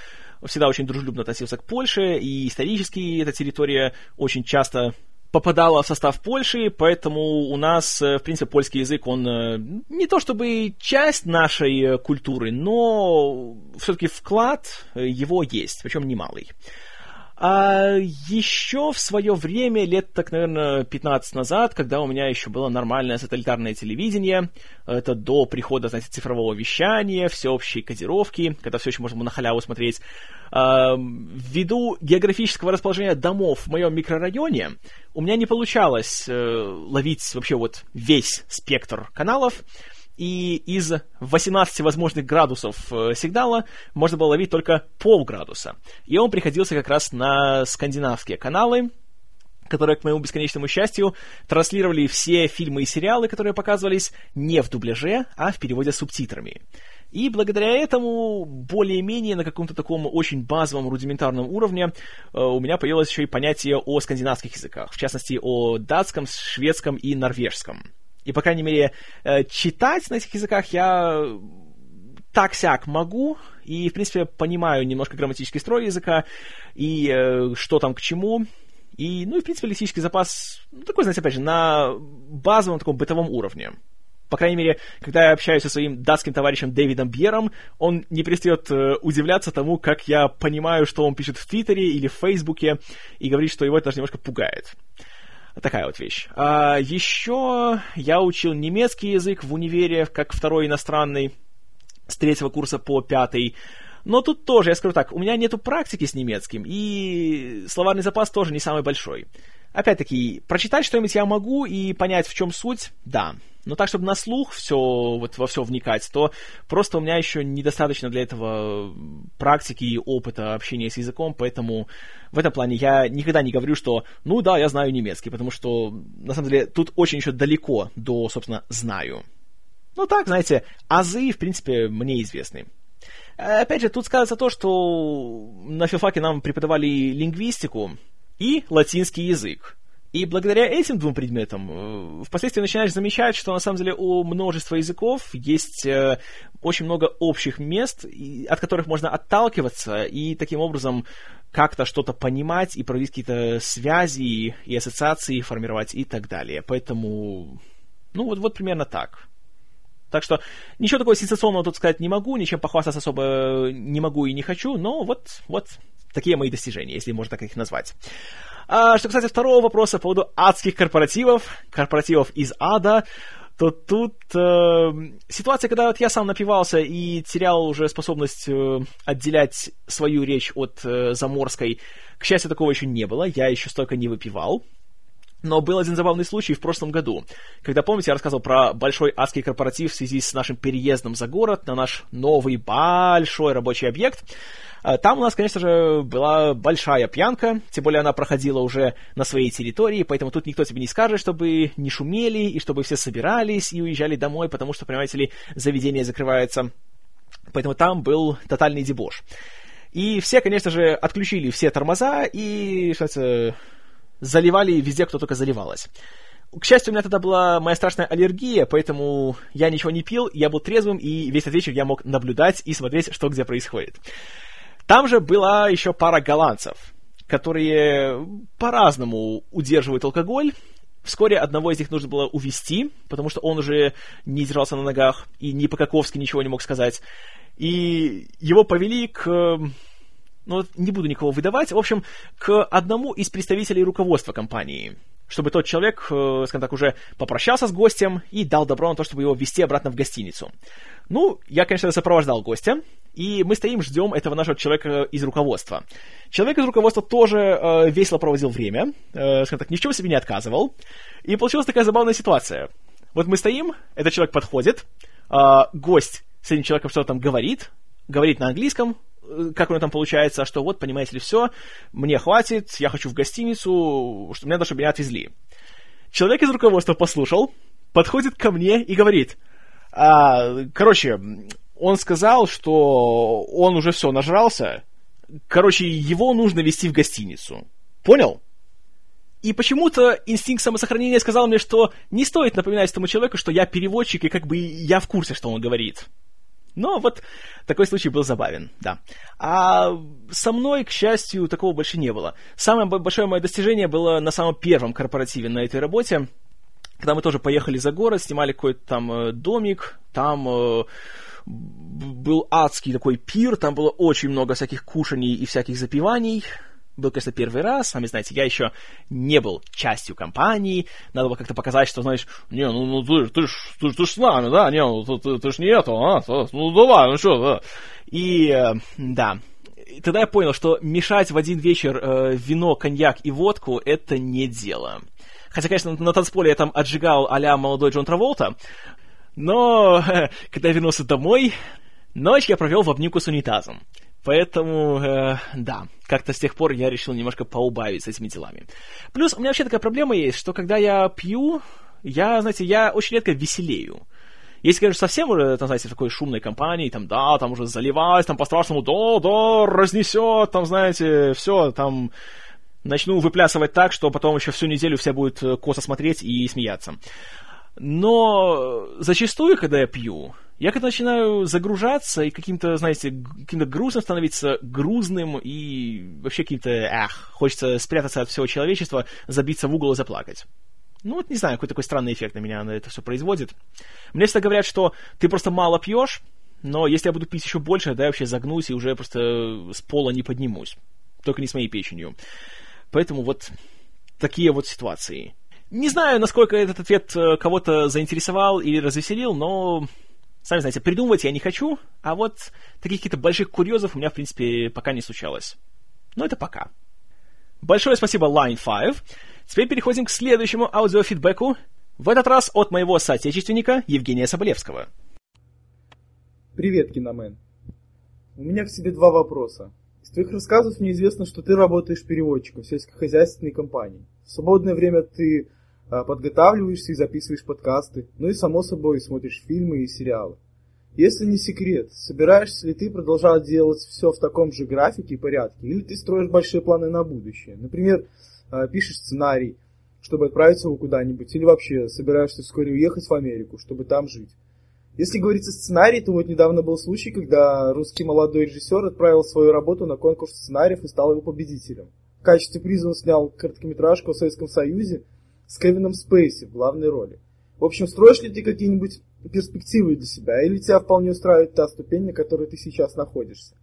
всегда очень дружелюбно относился к Польше, и исторически эта территория очень часто попадала в состав Польши, поэтому у нас, э, в принципе, польский язык, он э, не то чтобы часть нашей э, культуры, но все-таки вклад его есть, причем немалый. А еще в свое время, лет так, наверное, 15 назад, когда у меня еще было нормальное сателлитарное телевидение, это до прихода, знаете, цифрового вещания, всеобщей кодировки, когда все еще можно было на халяву смотреть, а, ввиду географического расположения домов в моем микрорайоне, у меня не получалось э, ловить вообще вот весь спектр каналов, и из 18 возможных градусов э, сигнала можно было ловить только полградуса. И он приходился как раз на скандинавские каналы, которые, к моему бесконечному счастью, транслировали все фильмы и сериалы, которые показывались не в дубляже, а в переводе с субтитрами. И благодаря этому, более-менее на каком-то таком очень базовом, рудиментарном уровне, э, у меня появилось еще и понятие о скандинавских языках, в частности, о датском, шведском и норвежском. И, по крайней мере, э, читать на этих языках я так-сяк могу, и, в принципе, понимаю немножко грамматический строй языка, и э, что там к чему, и, ну, и, в принципе, лексический запас, ну, такой, знаете, опять же, на базовом таком бытовом уровне. По крайней мере, когда я общаюсь со своим датским товарищем Дэвидом Бьером, он не перестает э, удивляться тому, как я понимаю, что он пишет в Твиттере или в Фейсбуке, и говорит, что его это даже немножко пугает. Такая вот вещь. А, еще я учил немецкий язык в универе как второй иностранный с третьего курса по пятый. Но тут тоже, я скажу так, у меня нету практики с немецким, и словарный запас тоже не самый большой. Опять-таки, прочитать что-нибудь я могу и понять, в чем суть, да. Но так, чтобы на слух все, вот во все вникать, то просто у меня еще недостаточно для этого практики и опыта общения с языком, поэтому в этом плане я никогда не говорю, что ну да, я знаю немецкий, потому что, на самом деле, тут очень еще далеко до, собственно, знаю. Ну так, знаете, азы, в принципе, мне известны. Опять же, тут сказано то, что на филфаке нам преподавали лингвистику и латинский язык. И благодаря этим двум предметам э, впоследствии начинаешь замечать, что на самом деле у множества языков есть э, очень много общих мест, от которых можно отталкиваться и таким образом как-то что-то понимать и проводить какие-то связи и ассоциации формировать и так далее. Поэтому, ну вот, вот примерно так. Так что ничего такого сенсационного тут сказать не могу, ничем похвастаться особо не могу и не хочу, но вот, вот такие мои достижения, если можно так их назвать. А, что касается второго вопроса по поводу адских корпоративов, корпоративов из ада, то тут э, ситуация, когда вот я сам напивался и терял уже способность э, отделять свою речь от э, заморской, к счастью, такого еще не было, я еще столько не выпивал. Но был один забавный случай в прошлом году, когда, помните, я рассказывал про большой адский корпоратив в связи с нашим переездом за город на наш новый большой рабочий объект. А, там у нас, конечно же, была большая пьянка, тем более она проходила уже на своей территории, поэтому тут никто тебе не скажет, чтобы не шумели, и чтобы все собирались и уезжали домой, потому что, понимаете ли, заведение закрывается. Поэтому там был тотальный дебош. И все, конечно же, отключили все тормоза и, что это, заливали везде, кто только заливалось. К счастью, у меня тогда была моя страшная аллергия, поэтому я ничего не пил, я был трезвым, и весь этот вечер я мог наблюдать и смотреть, что где происходит. Там же была еще пара голландцев, которые по-разному удерживают алкоголь. Вскоре одного из них нужно было увести, потому что он уже не держался на ногах и ни по-каковски ничего не мог сказать. И его повели к ну, не буду никого выдавать, в общем, к одному из представителей руководства компании, чтобы тот человек, э, скажем так, уже попрощался с гостем и дал добро на то, чтобы его ввести обратно в гостиницу. Ну, я, конечно, сопровождал гостя, и мы стоим, ждем этого нашего человека из руководства. Человек из руководства тоже э, весело проводил время, э, скажем так, ни чем себе не отказывал, и получилась такая забавная ситуация. Вот мы стоим, этот человек подходит, э, гость с этим человеком что-то там говорит, говорит на английском, как у него там получается, что вот, понимаете ли, все, мне хватит, я хочу в гостиницу, что меня даже меня отвезли. Человек из руководства послушал, подходит ко мне и говорит – а, короче, он сказал, что он уже все нажрался. Короче, его нужно вести в гостиницу. Понял? И почему-то инстинкт самосохранения сказал мне, что не стоит напоминать этому человеку, что я переводчик, и как бы я в курсе, что он говорит. Но вот такой случай был забавен, да. А со мной, к счастью, такого больше не было. Самое большое мое достижение было на самом первом корпоративе на этой работе когда мы тоже поехали за город, снимали какой-то там э, домик, там э, был адский такой пир, там было очень много всяких кушаний и всяких запиваний. Был, конечно, первый раз, сами знаете, я еще не был частью компании, надо было как-то показать, что, знаешь, не, ну, ну ты, ты, ж, ты, ты ж с нами, да, не, ну, ты, ты, ты ж не это, а, ну давай, ну что, да. И, э, да, и тогда я понял, что мешать в один вечер э, вино, коньяк и водку – это не дело. Хотя, конечно, на танцполе я там отжигал а молодой Джон Траволта. Но, <laughs> когда я вернулся домой, ночь я провел в обнимку с унитазом. Поэтому, э, да, как-то с тех пор я решил немножко поубавить с этими делами. Плюс у меня вообще такая проблема есть, что когда я пью, я, знаете, я очень редко веселею. Если, конечно, совсем уже, там, знаете, в такой шумной компании, там, да, там уже заливать, там по-страшному, да, да, разнесет, там, знаете, все, там, начну выплясывать так, что потом еще всю неделю все будут э, косо смотреть и смеяться. Но зачастую, когда я пью, я когда начинаю загружаться и каким-то, знаете, каким-то грузом становиться грузным и вообще каким-то, эх, хочется спрятаться от всего человечества, забиться в угол и заплакать. Ну, вот не знаю, какой такой странный эффект на меня это все производит. Мне всегда говорят, что ты просто мало пьешь, но если я буду пить еще больше, да, я вообще загнусь и уже просто с пола не поднимусь. Только не с моей печенью. Поэтому вот такие вот ситуации. Не знаю, насколько этот ответ э, кого-то заинтересовал или развеселил, но, сами знаете, придумывать я не хочу, а вот таких каких-то больших курьезов у меня, в принципе, пока не случалось. Но это пока. Большое спасибо Line 5. Теперь переходим к следующему аудиофидбэку. В этот раз от моего соотечественника Евгения Соболевского. Привет, Киномен. У меня к тебе два вопроса. Из твоих рассказов мне известно, что ты работаешь переводчиком в сельскохозяйственной компании. В свободное время ты подготавливаешься и записываешь подкасты, ну и само собой смотришь фильмы и сериалы. Если не секрет, собираешься ли ты продолжать делать все в таком же графике и порядке, или ты строишь большие планы на будущее? Например, а, пишешь сценарий, чтобы отправиться его куда-нибудь, или вообще собираешься вскоре уехать в Америку, чтобы там жить. Если говорить о сценарии, то вот недавно был случай, когда русский молодой режиссер отправил свою работу на конкурс сценариев и стал его победителем. В качестве приза он снял короткометражку о Советском Союзе с Кевином Спейси в главной роли. В общем, строишь ли ты какие-нибудь перспективы для себя, или тебя вполне устраивает та ступень, на которой ты сейчас находишься?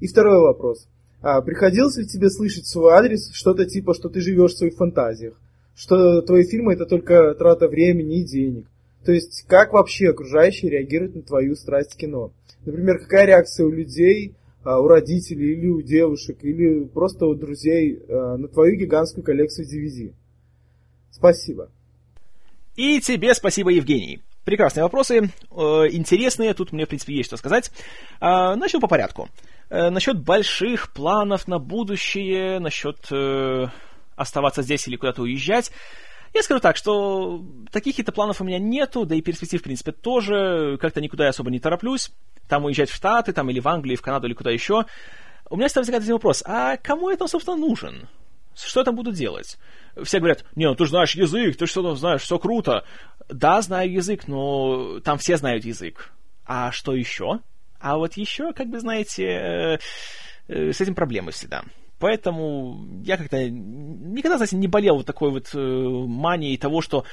И второй вопрос. А приходилось ли тебе слышать свой адрес что-то типа, что ты живешь в своих фантазиях? Что твои фильмы это только трата времени и денег? То есть, как вообще окружающие реагируют на твою страсть в кино? Например, какая реакция у людей, а, у родителей или у девушек, или просто у друзей а, на твою гигантскую коллекцию DVD? Спасибо. И тебе спасибо, Евгений. Прекрасные вопросы, э, интересные, тут мне, в принципе, есть что сказать. Э, начну по порядку. Э, насчет больших планов на будущее, насчет э, оставаться здесь или куда-то уезжать. Я скажу так, что таких каких-то планов у меня нету, да и перспектив, в принципе, тоже. Как-то никуда я особо не тороплюсь. Там уезжать в Штаты, там или в Англию, в Канаду, или куда еще. У меня всегда возникает один вопрос. А кому это, собственно, нужен? Что я там буду делать? Все говорят, не, ну ты же знаешь язык, ты что там знаешь, все круто. Да, знаю язык, но там все знают язык. А что еще? А вот еще, как бы, знаете, э, э, с этим проблемы всегда. Поэтому я как-то никогда, знаете, не болел вот такой вот э, манией того, что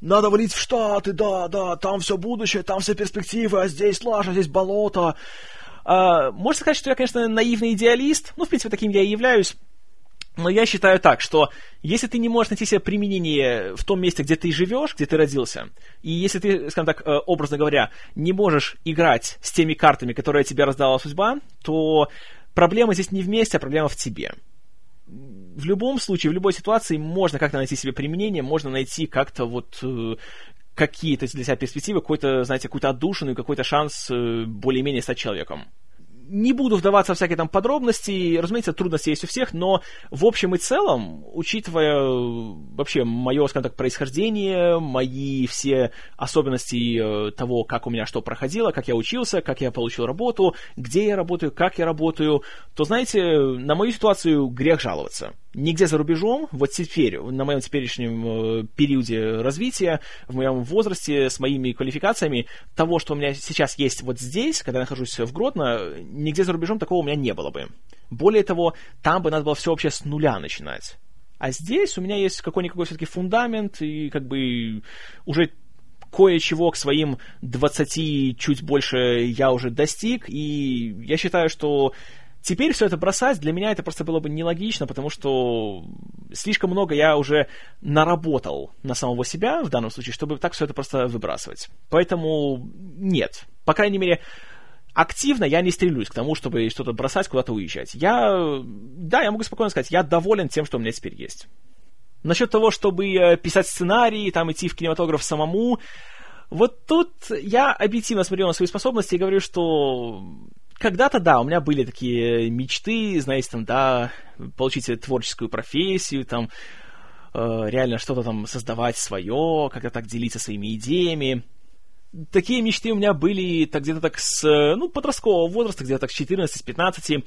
надо валить в Штаты, да, да, там все будущее, там все перспективы, а здесь лажа, здесь болото. А, можно сказать, что я, конечно, наивный идеалист, ну, в принципе, таким я и являюсь, но я считаю так, что если ты не можешь найти себе применение в том месте, где ты живешь, где ты родился, и если ты, скажем так, э, образно говоря, не можешь играть с теми картами, которые тебе раздала судьба, то проблема здесь не вместе, а проблема в тебе. В любом случае, в любой ситуации можно как-то найти себе применение, можно найти как-то вот э, какие-то для себя перспективы, какой-то, знаете, какую-то отдушину какой-то шанс э, более-менее стать человеком не буду вдаваться в всякие там подробности, разумеется, трудности есть у всех, но в общем и целом, учитывая э, вообще мое, скажем так, происхождение, мои все особенности э, того, как у меня что проходило, как я учился, как я получил работу, где я работаю, как я работаю, то, знаете, на мою ситуацию грех жаловаться нигде за рубежом, вот теперь, на моем теперешнем э, периоде развития, в моем возрасте, с моими квалификациями, того, что у меня сейчас есть вот здесь, когда я нахожусь в Гродно, нигде за рубежом такого у меня не было бы. Более того, там бы надо было все вообще с нуля начинать. А здесь у меня есть какой-никакой все-таки фундамент, и как бы уже кое-чего к своим 20 чуть больше я уже достиг, и я считаю, что Теперь все это бросать, для меня это просто было бы нелогично, потому что слишком много я уже наработал на самого себя в данном случае, чтобы так все это просто выбрасывать. Поэтому нет. По крайней мере, активно я не стремлюсь к тому, чтобы что-то бросать, куда-то уезжать. Я, да, я могу спокойно сказать, я доволен тем, что у меня теперь есть. Насчет того, чтобы э, писать сценарии, там идти в кинематограф самому, вот тут я объективно смотрел на свои способности и говорю, что когда-то, да, у меня были такие мечты, знаете, там, да, получить творческую профессию, там, э, реально что-то там создавать свое, как-то так делиться своими идеями. Такие мечты у меня были так, где-то так с, ну, подросткового возраста, где-то так с 14-15.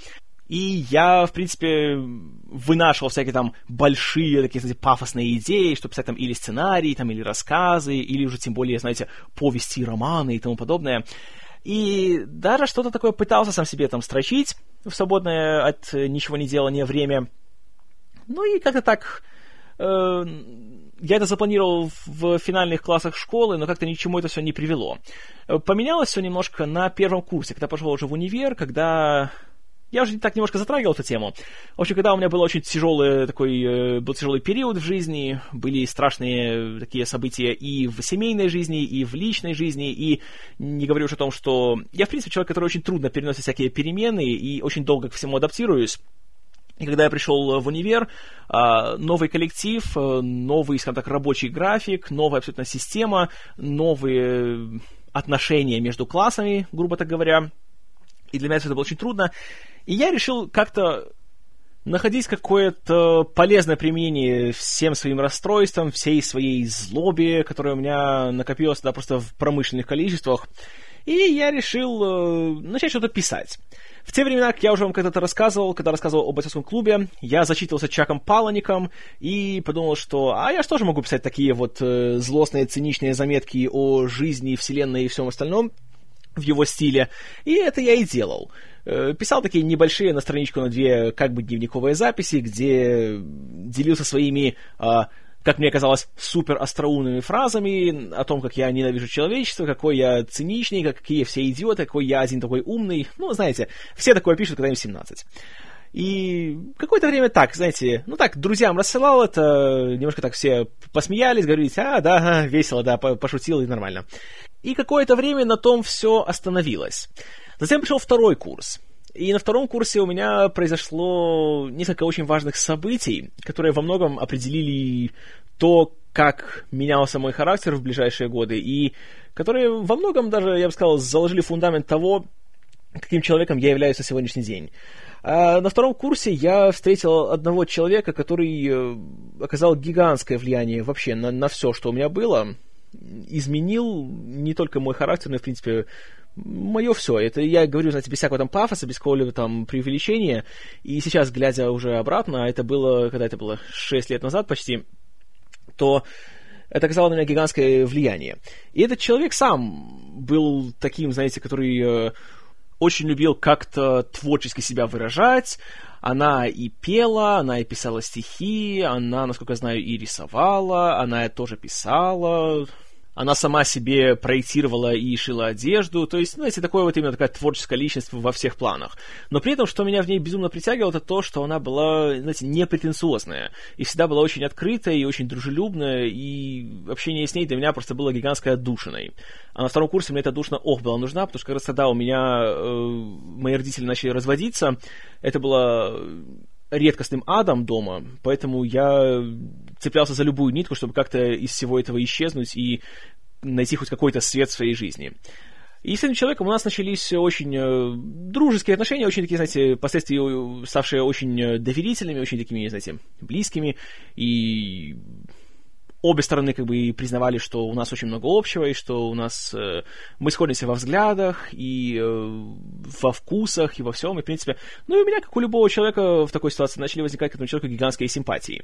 И я, в принципе, вынашивал всякие там большие такие, знаете, пафосные идеи, чтобы писать там или сценарии, там, или рассказы, или уже тем более, знаете, повести, романы и тому подобное. И даже что-то такое пытался сам себе там строчить в свободное от ничего не делания время. Ну и как-то так... Э, я это запланировал в финальных классах школы, но как-то ни к чему это все не привело. Поменялось все немножко на первом курсе, когда пошел уже в универ, когда я уже так немножко затрагивал эту тему. В общем, когда у меня был очень тяжелый такой, э, был тяжелый период в жизни, были страшные такие события и в семейной жизни, и в личной жизни, и не говорю уж о том, что я, в принципе, человек, который очень трудно переносит всякие перемены и очень долго к всему адаптируюсь. И когда я пришел в универ, а, новый коллектив, э, новый, скажем так, рабочий график, новая абсолютно система, новые отношения между классами, грубо так говоря. И для меня это было очень трудно. И я решил как-то находить какое-то полезное применение всем своим расстройствам, всей своей злобе, которая у меня накопилась да, просто в промышленных количествах. И я решил э, начать что-то писать. В те времена, как я уже вам когда-то рассказывал, когда рассказывал об бойцовском клубе, я зачитывался Чаком Палаником и подумал, что а я же тоже могу писать такие вот э, злостные, циничные заметки о жизни, вселенной и всем остальном в его стиле. И это я и делал. Э, писал такие небольшие на страничку на две как бы дневниковые записи, где делился своими э, как мне казалось, супер остроумными фразами о том, как я ненавижу человечество, какой я циничный, какие все идиоты, какой я один такой умный. Ну, знаете, все такое пишут, когда им 17. И какое-то время так, знаете, ну так, друзьям рассылал это, немножко так все посмеялись, говорили, а, да, весело, да, пошутил и нормально. И какое-то время на том все остановилось. Затем пришел второй курс. И на втором курсе у меня произошло несколько очень важных событий, которые во многом определили то, как менялся мой характер в ближайшие годы, и которые во многом даже, я бы сказал, заложили фундамент того, каким человеком я являюсь на сегодняшний день. А на втором курсе я встретил одного человека, который э, оказал гигантское влияние вообще на, на все, что у меня было. Изменил не только мой характер, но и, в принципе, мое все. Это я говорю, знаете, без всякого там пафоса, без какого-либо там преувеличения. И сейчас, глядя уже обратно, а это было, когда это было 6 лет назад почти, то это оказало на меня гигантское влияние. И этот человек сам был таким, знаете, который э, очень любил как-то творчески себя выражать. Она и пела, она и писала стихи, она, насколько я знаю, и рисовала, она тоже писала, она сама себе проектировала и шила одежду, то есть, знаете, такое вот именно такая творческая личность во всех планах. Но при этом, что меня в ней безумно притягивало, это то, что она была, знаете, не претенциозная, и всегда была очень открытая и очень дружелюбная, и общение с ней для меня просто было гигантской отдушиной. А на втором курсе мне эта душина ох была нужна, потому что как раз тогда у меня э, мои родители начали разводиться, это было редкостным адом дома, поэтому я цеплялся за любую нитку, чтобы как-то из всего этого исчезнуть и найти хоть какой-то свет в своей жизни. И с этим человеком у нас начались очень э, дружеские отношения, очень такие, знаете, впоследствии ставшие очень э, доверительными, очень такими, знаете, близкими. И обе стороны как бы признавали, что у нас очень много общего, и что у нас э, мы сходимся во взглядах, и э, во вкусах, и во всем, и в принципе, ну и у меня, как у любого человека в такой ситуации, начали возникать к этому человеку гигантские симпатии.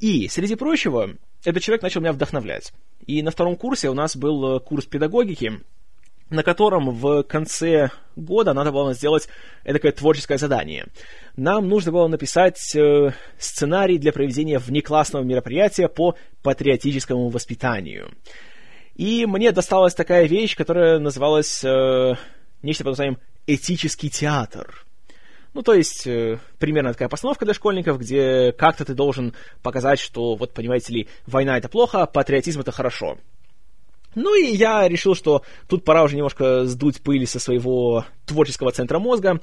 И, среди прочего, этот человек начал меня вдохновлять. И на втором курсе у нас был э, курс педагогики, на котором в конце года надо было сделать такое творческое задание. Нам нужно было написать э, сценарий для проведения внеклассного мероприятия по патриотическому воспитанию. И мне досталась такая вещь, которая называлась э, нечто под названием «этический театр». Ну, то есть, э, примерно такая постановка для школьников, где как-то ты должен показать, что, вот, понимаете ли, война это плохо, а патриотизм это хорошо. Ну и я решил, что тут пора уже немножко сдуть пыль со своего творческого центра мозга.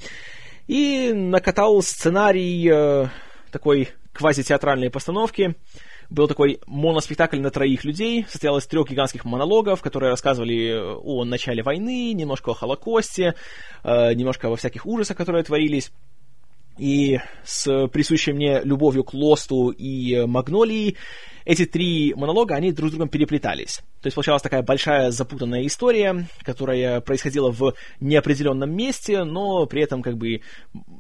И накатал сценарий э, такой квазитеатральной постановки. Был такой моноспектакль на троих людей, состоял из трех гигантских монологов, которые рассказывали о начале войны, немножко о Холокосте, э, немножко во всяких ужасах, которые творились. И с присущей мне любовью к Лосту и Магнолии эти три монолога, они друг с другом переплетались. То есть получалась такая большая запутанная история, которая происходила в неопределенном месте, но при этом как бы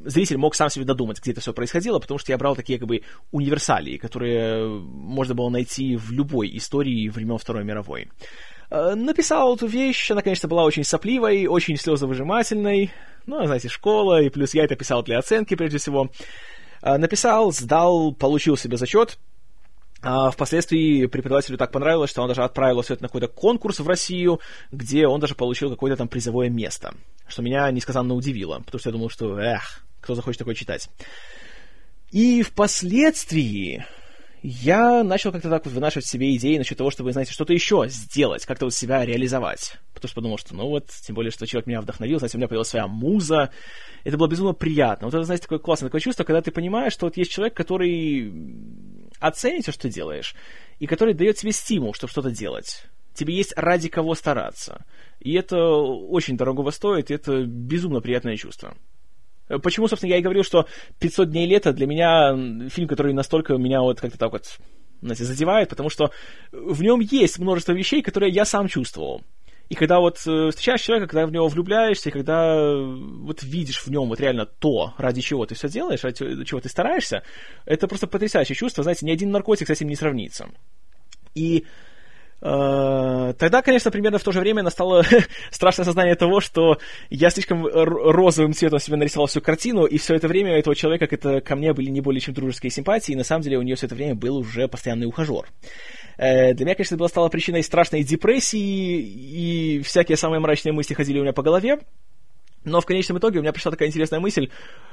зритель мог сам себе додумать, где это все происходило, потому что я брал такие как бы универсалии, которые можно было найти в любой истории времен Второй мировой. Э, написал эту вещь, она, конечно, была очень сопливой, очень слезовыжимательной, ну, знаете, школа, и плюс я это писал для оценки, прежде всего. Э, написал, сдал, получил себе зачет, а впоследствии преподавателю так понравилось, что он даже отправил все это на какой-то конкурс в Россию, где он даже получил какое-то там призовое место. Что меня несказанно удивило, потому что я думал, что, эх, кто захочет такое читать. И впоследствии я начал как-то так вот вынашивать себе идеи насчет того, чтобы, знаете, что-то еще сделать, как-то вот себя реализовать. Потому что подумал, что, ну вот, тем более, что человек меня вдохновил, знаете, у меня появилась своя муза. Это было безумно приятно. Вот это, знаете, такое классное такое чувство, когда ты понимаешь, что вот есть человек, который оценит все, что ты делаешь, и который дает тебе стимул, чтобы что-то делать. Тебе есть ради кого стараться. И это очень дорогого стоит, и это безумно приятное чувство. Почему, собственно, я и говорил, что «500 дней лета» для меня фильм, который настолько меня вот как-то так вот, знаете, задевает, потому что в нем есть множество вещей, которые я сам чувствовал. И когда вот э, встречаешь человека, когда в него влюбляешься, и когда э, вот видишь в нем вот реально то, ради чего ты все делаешь, ради чего ты стараешься, это просто потрясающее чувство. Знаете, ни один наркотик с этим не сравнится. И Э, тогда, конечно, примерно в то же время настало <laughs> страшное сознание того, что я слишком розовым цветом себе нарисовал всю картину, и все это время этого человека это ко мне были не более чем дружеские симпатии, и на самом деле у нее все это время был уже постоянный ухажер. Э, для меня, конечно, это было стало причиной страшной депрессии, и всякие самые мрачные мысли ходили у меня по голове. Но в конечном итоге у меня пришла такая интересная мысль,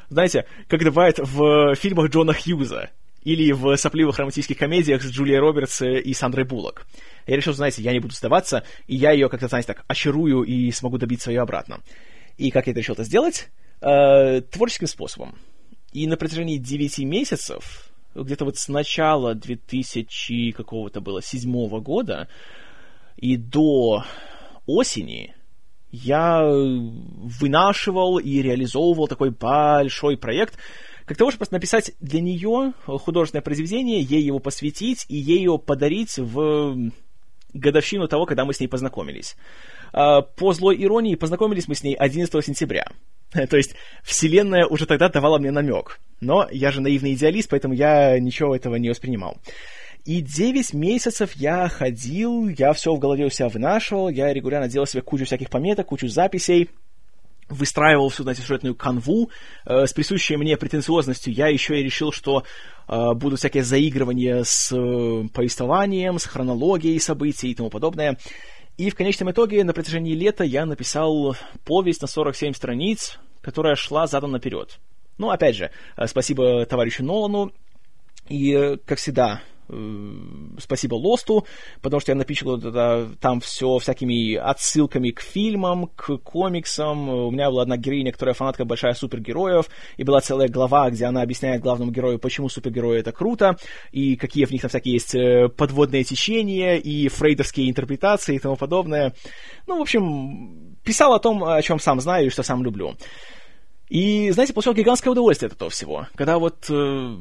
знаете, как бывает в фильмах Джона Хьюза или в сопливых романтических комедиях с Джулией Робертс и Сандрой Буллок. Я решил, знаете, я не буду сдаваться, и я ее как-то, знаете, так очарую и смогу добиться ее обратно. И как я это решил это сделать? Э, творческим способом. И на протяжении 9 месяцев, где-то вот с начала 2000 какого-то было, седьмого года, и до осени я вынашивал и реализовывал такой большой проект, как того, чтобы написать для нее художественное произведение, ей его посвятить и ей его подарить в годовщину того, когда мы с ней познакомились. А, по злой иронии, познакомились мы с ней 11 сентября. <laughs> То есть Вселенная уже тогда давала мне намек. Но я же наивный идеалист, поэтому я ничего этого не воспринимал. И 9 месяцев я ходил, я все в голове у себя вынашивал, я регулярно делал себе кучу всяких пометок, кучу записей, выстраивал всю, знаете, сюжетную канву э, с присущей мне претенциозностью. Я еще и решил, что э, будут всякие заигрывания с э, повествованием, с хронологией событий и тому подобное. И в конечном итоге на протяжении лета я написал повесть на 47 страниц, которая шла задом наперед. Ну, опять же, э, спасибо товарищу Нолану. И, э, как всегда, спасибо Лосту, потому что я напичкал это, там все всякими отсылками к фильмам, к комиксам. У меня была одна героиня, которая фанатка большая супергероев, и была целая глава, где она объясняет главному герою, почему супергерои это круто, и какие в них там всякие есть э, подводные течения, и фрейдовские интерпретации и тому подобное. Ну, в общем, писал о том, о чем сам знаю и что сам люблю. И, знаете, получал гигантское удовольствие от этого всего. Когда вот э,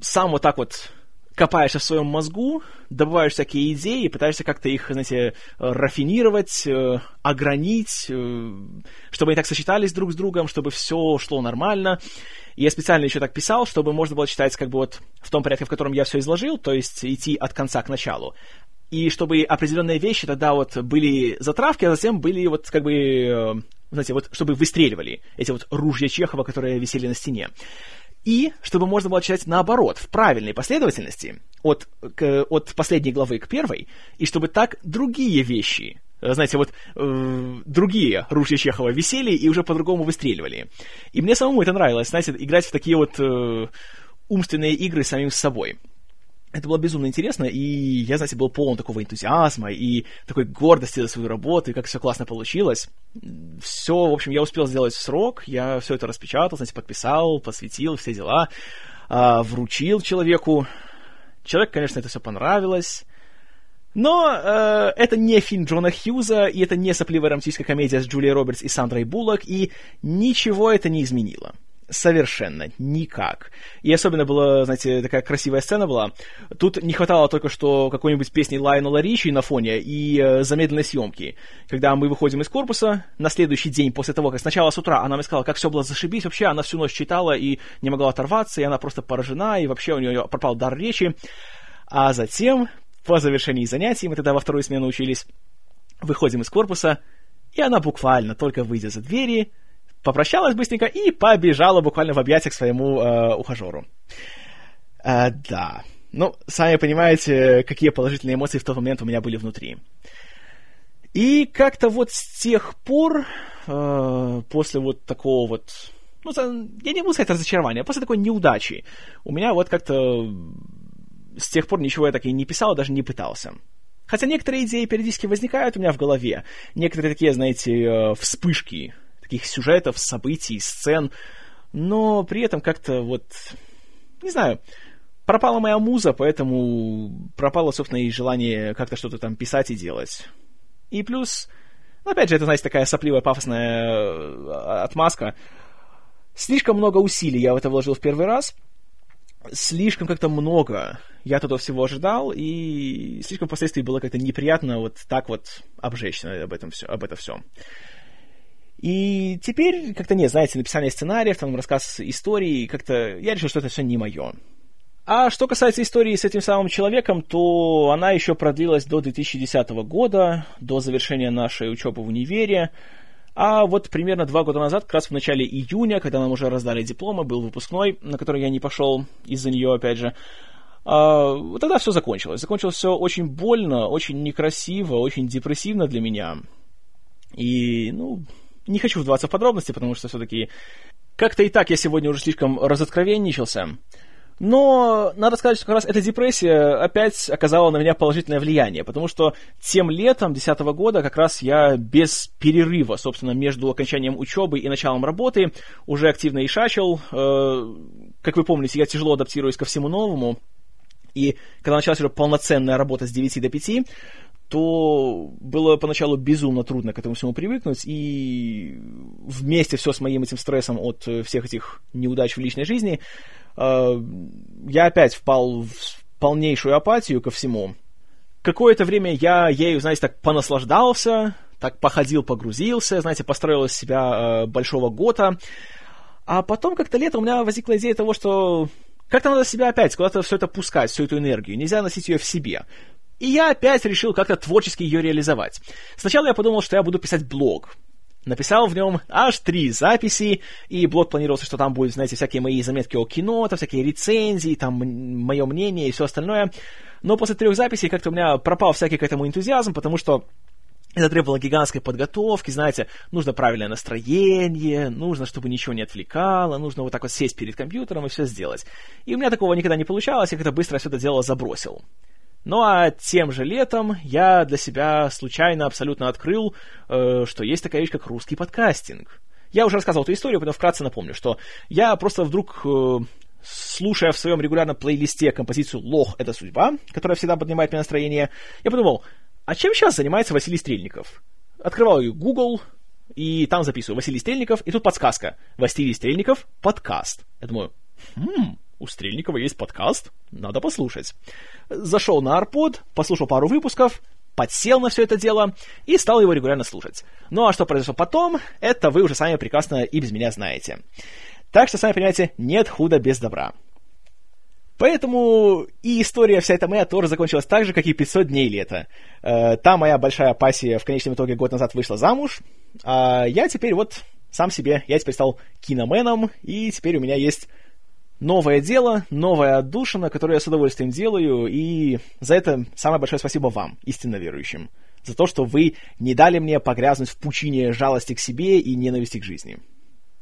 сам вот так вот копаешься в своем мозгу, добываешь всякие идеи, пытаешься как-то их, знаете, рафинировать, э, огранить, э, чтобы они так сочетались друг с другом, чтобы все шло нормально. Я специально еще так писал, чтобы можно было читать как бы вот в том порядке, в котором я все изложил, то есть идти от конца к началу. И чтобы определенные вещи тогда вот были затравки, а затем были вот как бы, э, знаете, вот чтобы выстреливали эти вот ружья Чехова, которые висели на стене. И чтобы можно было читать наоборот, в правильной последовательности, от, к, от последней главы к первой, и чтобы так другие вещи, э, знаете, вот э, другие ружья Чехова висели и уже по-другому выстреливали. И мне самому это нравилось, знаете, играть в такие вот э, умственные игры с самим собой. Это было безумно интересно, и я, знаете, был полон такого энтузиазма и такой гордости за свою работу, и как все классно получилось. Все, в общем, я успел сделать в срок, я все это распечатал, знаете, подписал, посвятил, все дела, а, вручил человеку. Человек, конечно, это все понравилось. Но э, это не фильм Джона Хьюза, и это не сопливая романтическая комедия с Джулией Робертс и Сандрой Буллок, и ничего это не изменило. Совершенно никак. И особенно была, знаете, такая красивая сцена была. Тут не хватало только что какой-нибудь песни Лайонела Ричи на фоне и э, замедленной съемки. Когда мы выходим из корпуса, на следующий день после того, как сначала с утра она мне сказала, как все было зашибись, вообще она всю ночь читала и не могла оторваться, и она просто поражена, и вообще у нее пропал дар речи. А затем, по завершении занятий, мы тогда во вторую смену учились, выходим из корпуса, и она буквально только выйдя за двери, попрощалась быстренько и побежала буквально в объятия к своему э, ухажеру. Э, да. Ну, сами понимаете, какие положительные эмоции в тот момент у меня были внутри. И как-то вот с тех пор, э, после вот такого вот, ну, я не буду сказать разочарования, после такой неудачи, у меня вот как-то с тех пор ничего я так и не писал, даже не пытался. Хотя некоторые идеи периодически возникают у меня в голове. Некоторые такие, знаете, э, вспышки таких сюжетов, событий, сцен. Но при этом как-то вот... Не знаю, пропала моя муза, поэтому пропало, собственно, и желание как-то что-то там писать и делать. И плюс, ну, опять же, это, знаете, такая сопливая, пафосная э, отмазка. Слишком много усилий я в это вложил в первый раз — слишком как-то много я туда всего ожидал, и слишком впоследствии было как-то неприятно вот так вот обжечься об этом все, об этом всем. И теперь как-то нет, знаете, написание сценариев, там рассказ истории, как-то я решил, что это все не мое. А что касается истории с этим самым человеком, то она еще продлилась до 2010 года, до завершения нашей учебы в универе. А вот примерно два года назад, как раз в начале июня, когда нам уже раздали дипломы, был выпускной, на который я не пошел из-за нее, опять же, а, тогда все закончилось. Закончилось все очень больно, очень некрасиво, очень депрессивно для меня. И, ну, не хочу вдаваться в подробности, потому что все-таки как-то и так я сегодня уже слишком разоткровенничался. Но надо сказать, что как раз эта депрессия опять оказала на меня положительное влияние, потому что тем летом 2010 года как раз я без перерыва, собственно, между окончанием учебы и началом работы уже активно ишачил. Э, как вы помните, я тяжело адаптируюсь ко всему новому, и когда началась уже полноценная работа с 9 до 5, то было поначалу безумно трудно к этому всему привыкнуть, и вместе все с моим этим стрессом от всех этих неудач в личной жизни Э, я опять впал в полнейшую апатию ко всему. Какое-то время я ею, знаете, так понаслаждался, так походил, погрузился, знаете, построил из себя э, большого гота. А потом как-то летом у меня возникла идея того, что как-то надо себя опять куда-то все это пускать, всю эту энергию. Нельзя носить ее в себе. И я опять решил как-то творчески ее реализовать. Сначала я подумал, что я буду писать блог. Написал в нем аж три записи, и блог планировался, что там будут, знаете, всякие мои заметки о кино, там всякие рецензии, там мое мнение и все остальное. Но после трех записей как-то у меня пропал всякий к этому энтузиазм, потому что это требовало гигантской подготовки, знаете, нужно правильное настроение, нужно, чтобы ничего не отвлекало, нужно вот так вот сесть перед компьютером и все сделать. И у меня такого никогда не получалось, я как-то быстро все это дело забросил. Ну а тем же летом я для себя случайно абсолютно открыл, э, что есть такая вещь, как русский подкастинг. Я уже рассказывал эту историю, поэтому вкратце напомню, что я просто вдруг, э, слушая в своем регулярном плейлисте композицию «Лох — это судьба», которая всегда поднимает мне настроение, я подумал, а чем сейчас занимается Василий Стрельников? Открывал ее Google, и там записываю Василий Стрельников, и тут подсказка. Василий Стрельников — подкаст. Я думаю, хм, у Стрельникова есть подкаст, надо послушать. Зашел на Арпод, послушал пару выпусков, подсел на все это дело и стал его регулярно слушать. Ну а что произошло потом, это вы уже сами прекрасно и без меня знаете. Так что, сами понимаете, нет худа без добра. Поэтому и история вся эта моя тоже закончилась так же, как и 500 дней лета. Э, та моя большая пассия в конечном итоге год назад вышла замуж, а я теперь вот сам себе, я теперь стал киноменом, и теперь у меня есть новое дело, новая отдушина, которую я с удовольствием делаю, и за это самое большое спасибо вам, истинно верующим, за то, что вы не дали мне погрязнуть в пучине жалости к себе и ненависти к жизни.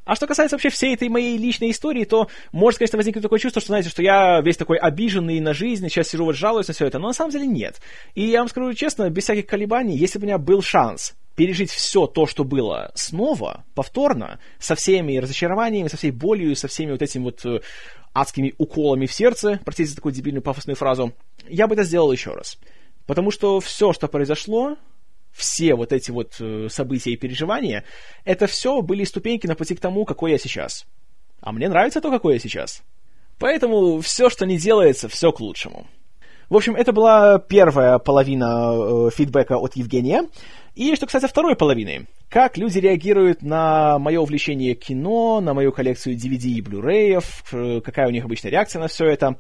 А что касается вообще всей этой моей личной истории, то может, конечно, возникнуть такое чувство, что, знаете, что я весь такой обиженный на жизнь, сейчас сижу вот жалуюсь на все это, но на самом деле нет. И я вам скажу честно, без всяких колебаний, если бы у меня был шанс пережить все то, что было снова, повторно, со всеми разочарованиями, со всей болью, со всеми вот этими вот э, адскими уколами в сердце, простите за такую дебильную пафосную фразу, я бы это сделал еще раз. Потому что все, что произошло, все вот эти вот э, события и переживания, это все были ступеньки на пути к тому, какой я сейчас. А мне нравится то, какой я сейчас. Поэтому все, что не делается, все к лучшему. В общем, это была первая половина э, фидбэка от Евгения. И что касается второй половины, как люди реагируют на мое увлечение кино, на мою коллекцию DVD и Blu-ray, какая у них обычная реакция на все это.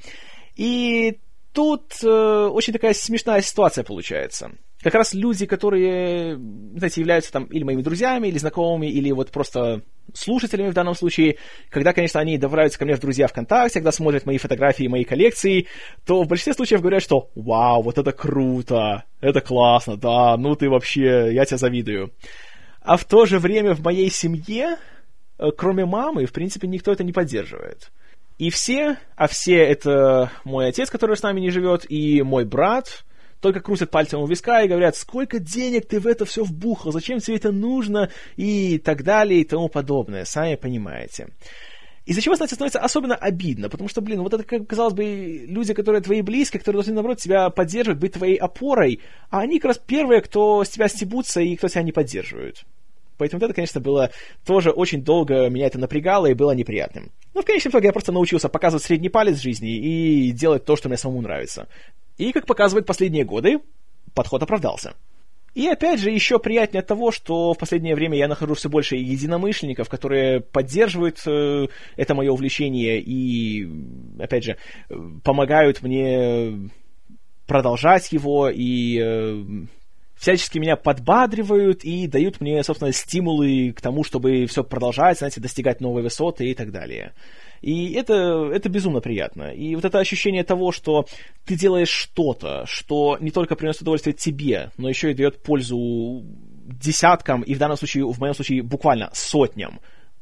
И тут э, очень такая смешная ситуация получается как раз люди, которые, знаете, являются там или моими друзьями, или знакомыми, или вот просто слушателями в данном случае, когда, конечно, они добавляются ко мне в друзья ВКонтакте, когда смотрят мои фотографии, мои коллекции, то в большинстве случаев говорят, что «Вау, вот это круто, это классно, да, ну ты вообще, я тебя завидую». А в то же время в моей семье, э, кроме мамы, в принципе, никто это не поддерживает. И все, а все это мой отец, который с нами не живет, и мой брат, только крутят пальцем у виска и говорят, сколько денег ты в это все вбухал, зачем тебе это нужно, и так далее, и тому подобное, сами понимаете. Из-за чего, знаете, становится особенно обидно, потому что, блин, вот это, как казалось бы, люди, которые твои близкие, которые должны, наоборот, тебя поддерживать, быть твоей опорой, а они как раз первые, кто с тебя стебутся и кто тебя не поддерживают. Поэтому это, конечно, было тоже очень долго меня это напрягало и было неприятным. Но в конечном итоге я просто научился показывать средний палец жизни и делать то, что мне самому нравится. И, как показывают последние годы, подход оправдался. И опять же, еще приятнее от того, что в последнее время я нахожу все больше единомышленников, которые поддерживают э, это мое увлечение и, опять же, помогают мне продолжать его и э, всячески меня подбадривают и дают мне, собственно, стимулы к тому, чтобы все продолжать, знаете, достигать новые высоты и так далее. И это, это безумно приятно. И вот это ощущение того, что ты делаешь что-то, что не только приносит удовольствие тебе, но еще и дает пользу десяткам, и в данном случае, в моем случае, буквально сотням,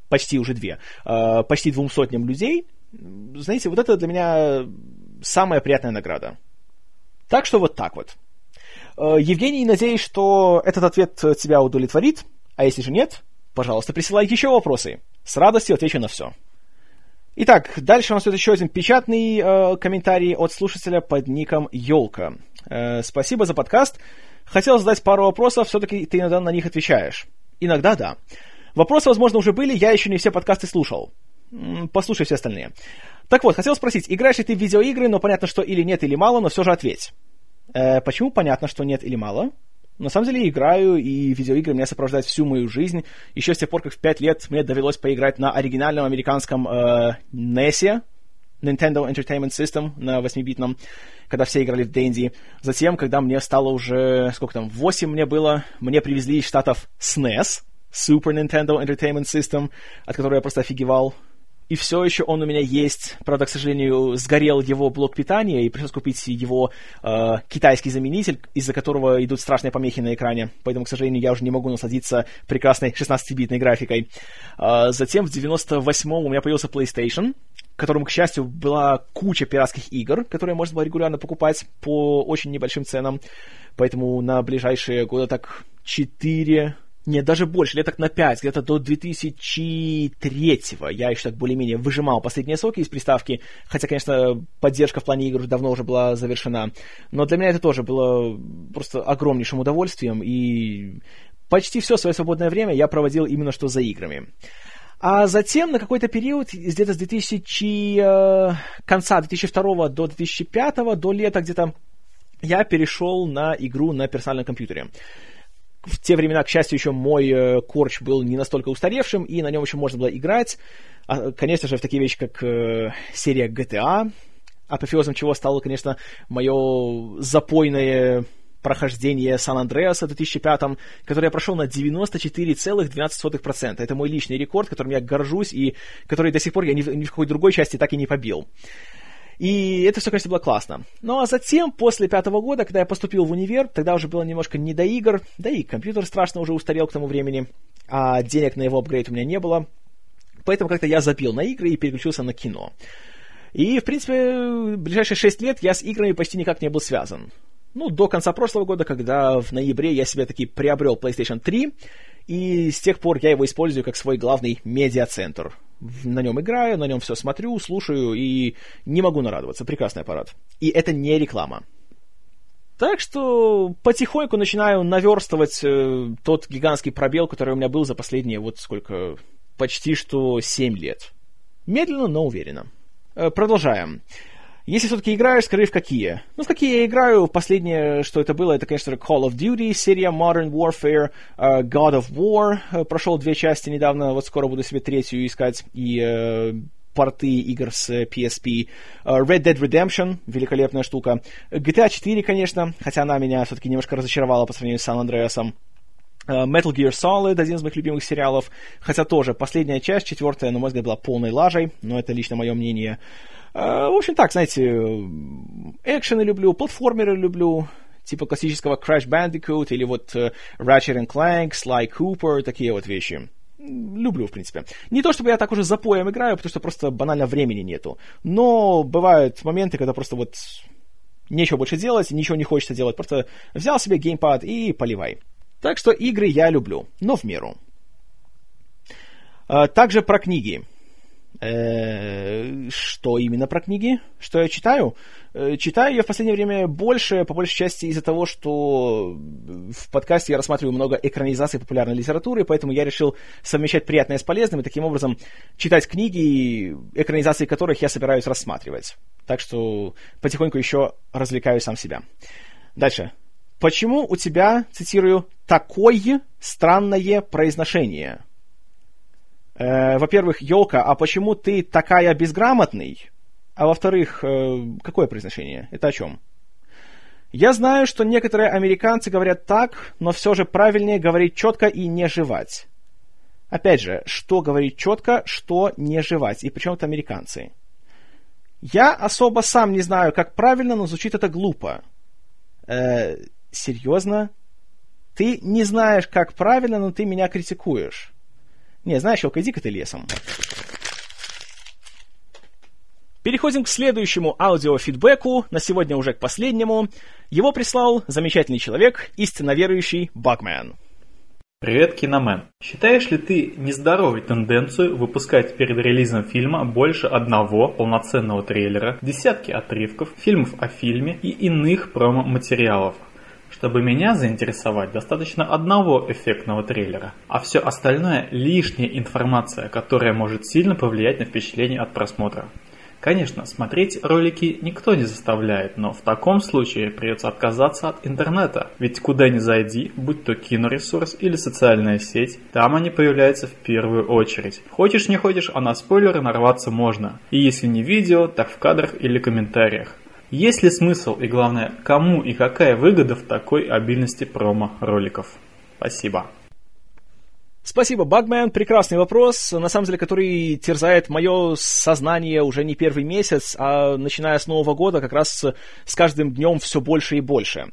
почти уже две, э, почти двум сотням людей, знаете, вот это для меня самая приятная награда. Так что вот так вот. Э, Евгений, надеюсь, что этот ответ тебя удовлетворит, а если же нет, пожалуйста, присылай еще вопросы. С радостью отвечу на все. Итак, дальше у нас идет еще один печатный э, комментарий от слушателя под ником Елка. Э, спасибо за подкаст. Хотел задать пару вопросов, все-таки ты иногда на них отвечаешь. Иногда да. Вопросы, возможно, уже были, я еще не все подкасты слушал. Послушай все остальные. Так вот, хотел спросить, играешь ли ты в видеоигры, но понятно, что или нет, или мало, но все же ответь. Э, почему понятно, что нет или мало? На самом деле играю, и видеоигры меня сопровождают всю мою жизнь. Еще с тех пор, как в 5 лет мне довелось поиграть на оригинальном американском э, NES, Nintendo Entertainment System на 8-битном, когда все играли в Дэнди. Затем, когда мне стало уже, сколько там, 8 мне было, мне привезли из Штатов SNES, Super Nintendo Entertainment System, от которого я просто офигевал и все еще он у меня есть. Правда, к сожалению, сгорел его блок питания, и пришлось купить его э, китайский заменитель, из-за которого идут страшные помехи на экране. Поэтому, к сожалению, я уже не могу насладиться прекрасной 16-битной графикой. Э, затем в 98-м у меня появился PlayStation, которым, к счастью, была куча пиратских игр, которые можно было регулярно покупать по очень небольшим ценам. Поэтому на ближайшие года так 4 нет, даже больше, лет так на 5, где-то до 2003-го я еще так более-менее выжимал последние соки из приставки, хотя, конечно, поддержка в плане игр давно уже была завершена. Но для меня это тоже было просто огромнейшим удовольствием, и почти все свое свободное время я проводил именно что за играми. А затем на какой-то период, где-то с 2000, э, конца 2002 до 2005, до лета где-то, я перешел на игру на персональном компьютере в те времена, к счастью, еще мой э, корч был не настолько устаревшим, и на нем еще можно было играть. А, конечно же, в такие вещи, как э, серия GTA, апофеозом чего стало, конечно, мое запойное прохождение Сан-Андреаса в 2005, который я прошел на 94,12%. Это мой личный рекорд, которым я горжусь и который до сих пор я ни ни в какой другой части так и не побил. И это все, конечно, было классно. Ну а затем, после пятого года, когда я поступил в универ, тогда уже было немножко не до игр, да и компьютер страшно уже устарел к тому времени, а денег на его апгрейд у меня не было. Поэтому как-то я запил на игры и переключился на кино. И, в принципе, ближайшие шесть лет я с играми почти никак не был связан. Ну, до конца прошлого года, когда в ноябре я себе таки приобрел PlayStation 3, и с тех пор я его использую как свой главный медиацентр. На нем играю, на нем все смотрю, слушаю и не могу нарадоваться. Прекрасный аппарат. И это не реклама. Так что потихоньку начинаю наверстывать э, тот гигантский пробел, который у меня был за последние вот сколько, почти что 7 лет. Медленно, но уверенно. Э, продолжаем. Если все-таки играешь, скажи в какие. Ну, в какие я играю, последнее, что это было, это, конечно, Call of Duty, серия Modern Warfare, uh, God of War, uh, прошел две части недавно, вот скоро буду себе третью искать, и uh, порты игр с PSP. Red Dead Redemption, великолепная штука. GTA 4, конечно, хотя она меня все-таки немножко разочаровала по сравнению с San Andreas. Metal Gear Solid, один из моих любимых сериалов, хотя тоже последняя часть, четвертая, на мой взгляд, была полной лажей, но это лично мое мнение. Э, в общем, так, знаете, экшены люблю, платформеры люблю, типа классического Crash Bandicoot или вот uh, Ratchet Clank, Sly Cooper, такие вот вещи. люблю, в принципе. Не то, чтобы я так уже запоем играю, потому что просто банально времени нету. Но бывают моменты, когда просто вот нечего больше делать, ничего не хочется делать. Просто взял себе геймпад и поливай. Так что игры я люблю, но в меру. А, также про книги. Э, что именно про книги? Что я читаю? Э, читаю я в последнее время больше, по большей части из-за того, что в подкасте я рассматриваю много экранизаций популярной литературы, поэтому я решил совмещать приятное с полезным и таким образом читать книги, экранизации которых я собираюсь рассматривать. Так что потихоньку еще развлекаю сам себя. Дальше. Почему у тебя, цитирую, такое странное произношение? Э, во-первых, Йока, а почему ты такая безграмотный? А во-вторых, э, какое произношение? Это о чем? Я знаю, что некоторые американцы говорят так, но все же правильнее говорить четко и не жевать. Опять же, что говорить четко, что не жевать, и причем это американцы. Я особо сам не знаю, как правильно, но звучит это глупо. Э, серьезно? Ты не знаешь, как правильно, но ты меня критикуешь. Не, знаешь, Елка, иди-ка ты лесом. Переходим к следующему аудиофидбэку, на сегодня уже к последнему. Его прислал замечательный человек, истинно верующий Багмен. Привет, Киномен. Считаешь ли ты нездоровой тенденцию выпускать перед релизом фильма больше одного полноценного трейлера, десятки отрывков, фильмов о фильме и иных промо-материалов? Чтобы меня заинтересовать, достаточно одного эффектного трейлера, а все остальное лишняя информация, которая может сильно повлиять на впечатление от просмотра. Конечно, смотреть ролики никто не заставляет, но в таком случае придется отказаться от интернета. Ведь куда ни зайди, будь то киноресурс или социальная сеть, там они появляются в первую очередь. Хочешь не хочешь, а на спойлеры нарваться можно. И если не видео, так в кадрах или комментариях. Есть ли смысл и главное, кому и какая выгода в такой обильности промо-роликов? Спасибо. Спасибо, Багмен. Прекрасный вопрос, на самом деле, который терзает мое сознание уже не первый месяц, а начиная с Нового года как раз с каждым днем все больше и больше.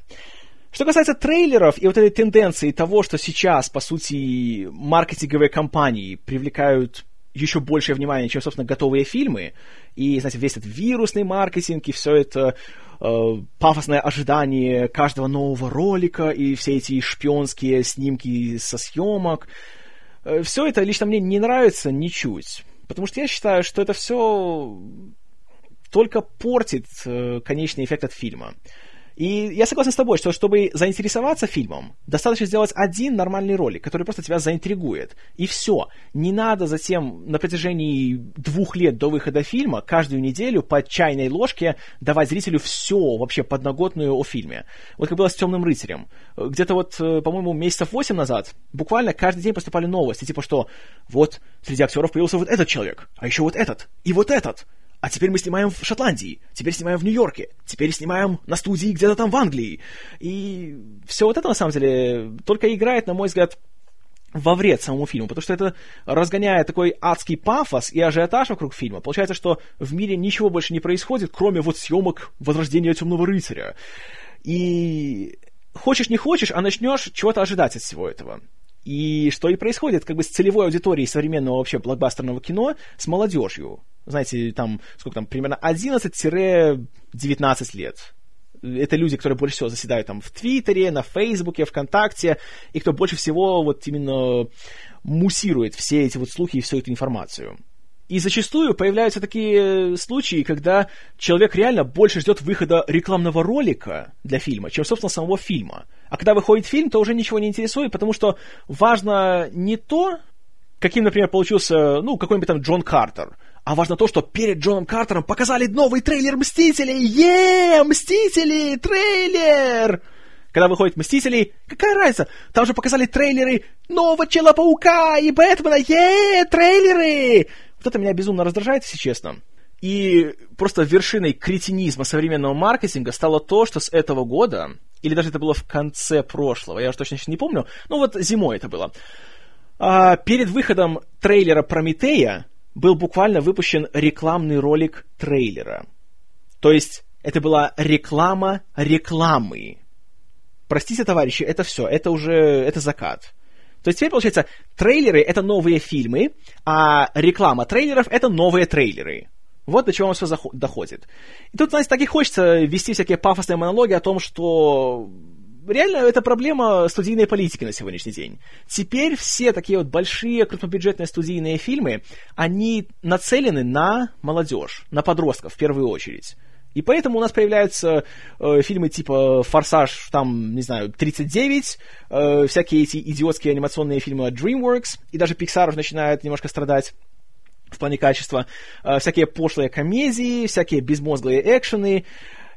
Что касается трейлеров и вот этой тенденции того, что сейчас, по сути, маркетинговые компании привлекают еще большее внимание, чем, собственно, готовые фильмы, и, знаете, весь этот вирусный маркетинг и все это э, пафосное ожидание каждого нового ролика и все эти шпионские снимки со съемок — Э, все это лично мне не нравится ничуть. Потому что я считаю, что это все только портит э, конечный эффект от фильма. И я согласен с тобой, что чтобы заинтересоваться фильмом, достаточно сделать один нормальный ролик, который просто тебя заинтригует. И все. Не надо затем на протяжении двух лет до выхода фильма каждую неделю по чайной ложке давать зрителю все вообще подноготную о фильме. Вот как было с «Темным рыцарем». Где-то вот, э, по-моему, месяцев восемь назад буквально каждый день поступали новости, типа что вот среди актеров появился вот этот человек, а еще вот этот, и вот этот а теперь мы снимаем в Шотландии, теперь снимаем в Нью-Йорке, теперь снимаем на студии где-то там в Англии. И все вот это, на самом деле, только играет, на мой взгляд, во вред самому фильму, потому что это разгоняет такой адский пафос и ажиотаж вокруг фильма. Получается, что в мире ничего больше не происходит, кроме вот съемок Возрождения Темного Рыцаря. И хочешь не хочешь, а начнешь чего-то ожидать от всего этого. И что и происходит как бы с целевой аудиторией современного вообще блокбастерного кино, с молодежью знаете, там, сколько там, примерно 11-19 лет. Это люди, которые больше всего заседают там в Твиттере, на Фейсбуке, ВКонтакте, и кто больше всего вот именно муссирует все эти вот слухи и всю эту информацию. И зачастую появляются такие случаи, когда человек реально больше ждет выхода рекламного ролика для фильма, чем, собственно, самого фильма. А когда выходит фильм, то уже ничего не интересует, потому что важно не то, каким, например, получился, ну, какой-нибудь там Джон Картер, а важно то, что перед Джоном Картером показали новый трейлер Мстителей. Е, Мстители, трейлер! Когда выходит Мстители, какая разница? Там же показали трейлеры нового Чела-паука и Бэтмена. Е, трейлеры! Это меня безумно раздражает, если честно. И просто вершиной кретинизма современного маркетинга стало то, что с этого года, или даже это было в конце прошлого, я уже точно не помню, ну вот зимой это было, а, перед выходом трейлера Прометея был буквально выпущен рекламный ролик трейлера. То есть это была реклама рекламы. Простите, товарищи, это все, это уже, это закат. То есть теперь, получается, трейлеры — это новые фильмы, а реклама трейлеров — это новые трейлеры. Вот до чего все доходит. И тут, знаете, так и хочется вести всякие пафосные монологи о том, что реально это проблема студийной политики на сегодняшний день. Теперь все такие вот большие крупнобюджетные студийные фильмы, они нацелены на молодежь, на подростков в первую очередь. И поэтому у нас появляются э, фильмы типа «Форсаж», там, не знаю, 39, э, всякие эти идиотские анимационные фильмы от DreamWorks, и даже Pixar уже начинает немножко страдать в плане качества, э, всякие пошлые комедии, всякие безмозглые экшены,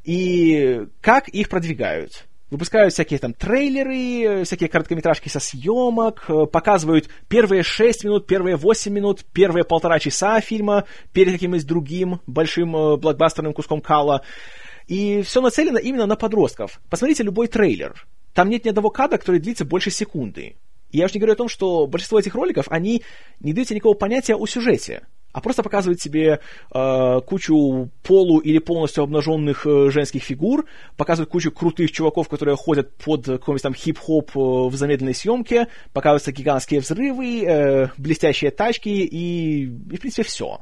и как их продвигают? Выпускают всякие там трейлеры, всякие короткометражки со съемок, э, показывают первые 6 минут, первые 8 минут, первые полтора часа фильма перед каким-нибудь другим большим э, блокбастерным куском кала. И все нацелено именно на подростков. Посмотрите любой трейлер. Там нет ни одного кадра, который длится больше секунды. Я уж не говорю о том, что большинство этих роликов, они не дают никакого понятия о сюжете а просто показывает тебе э, кучу полу или полностью обнаженных э, женских фигур, показывает кучу крутых чуваков, которые ходят под какой-нибудь там хип-хоп э, в замедленной съемке, показываются гигантские взрывы, э, блестящие тачки и, и, в принципе, все.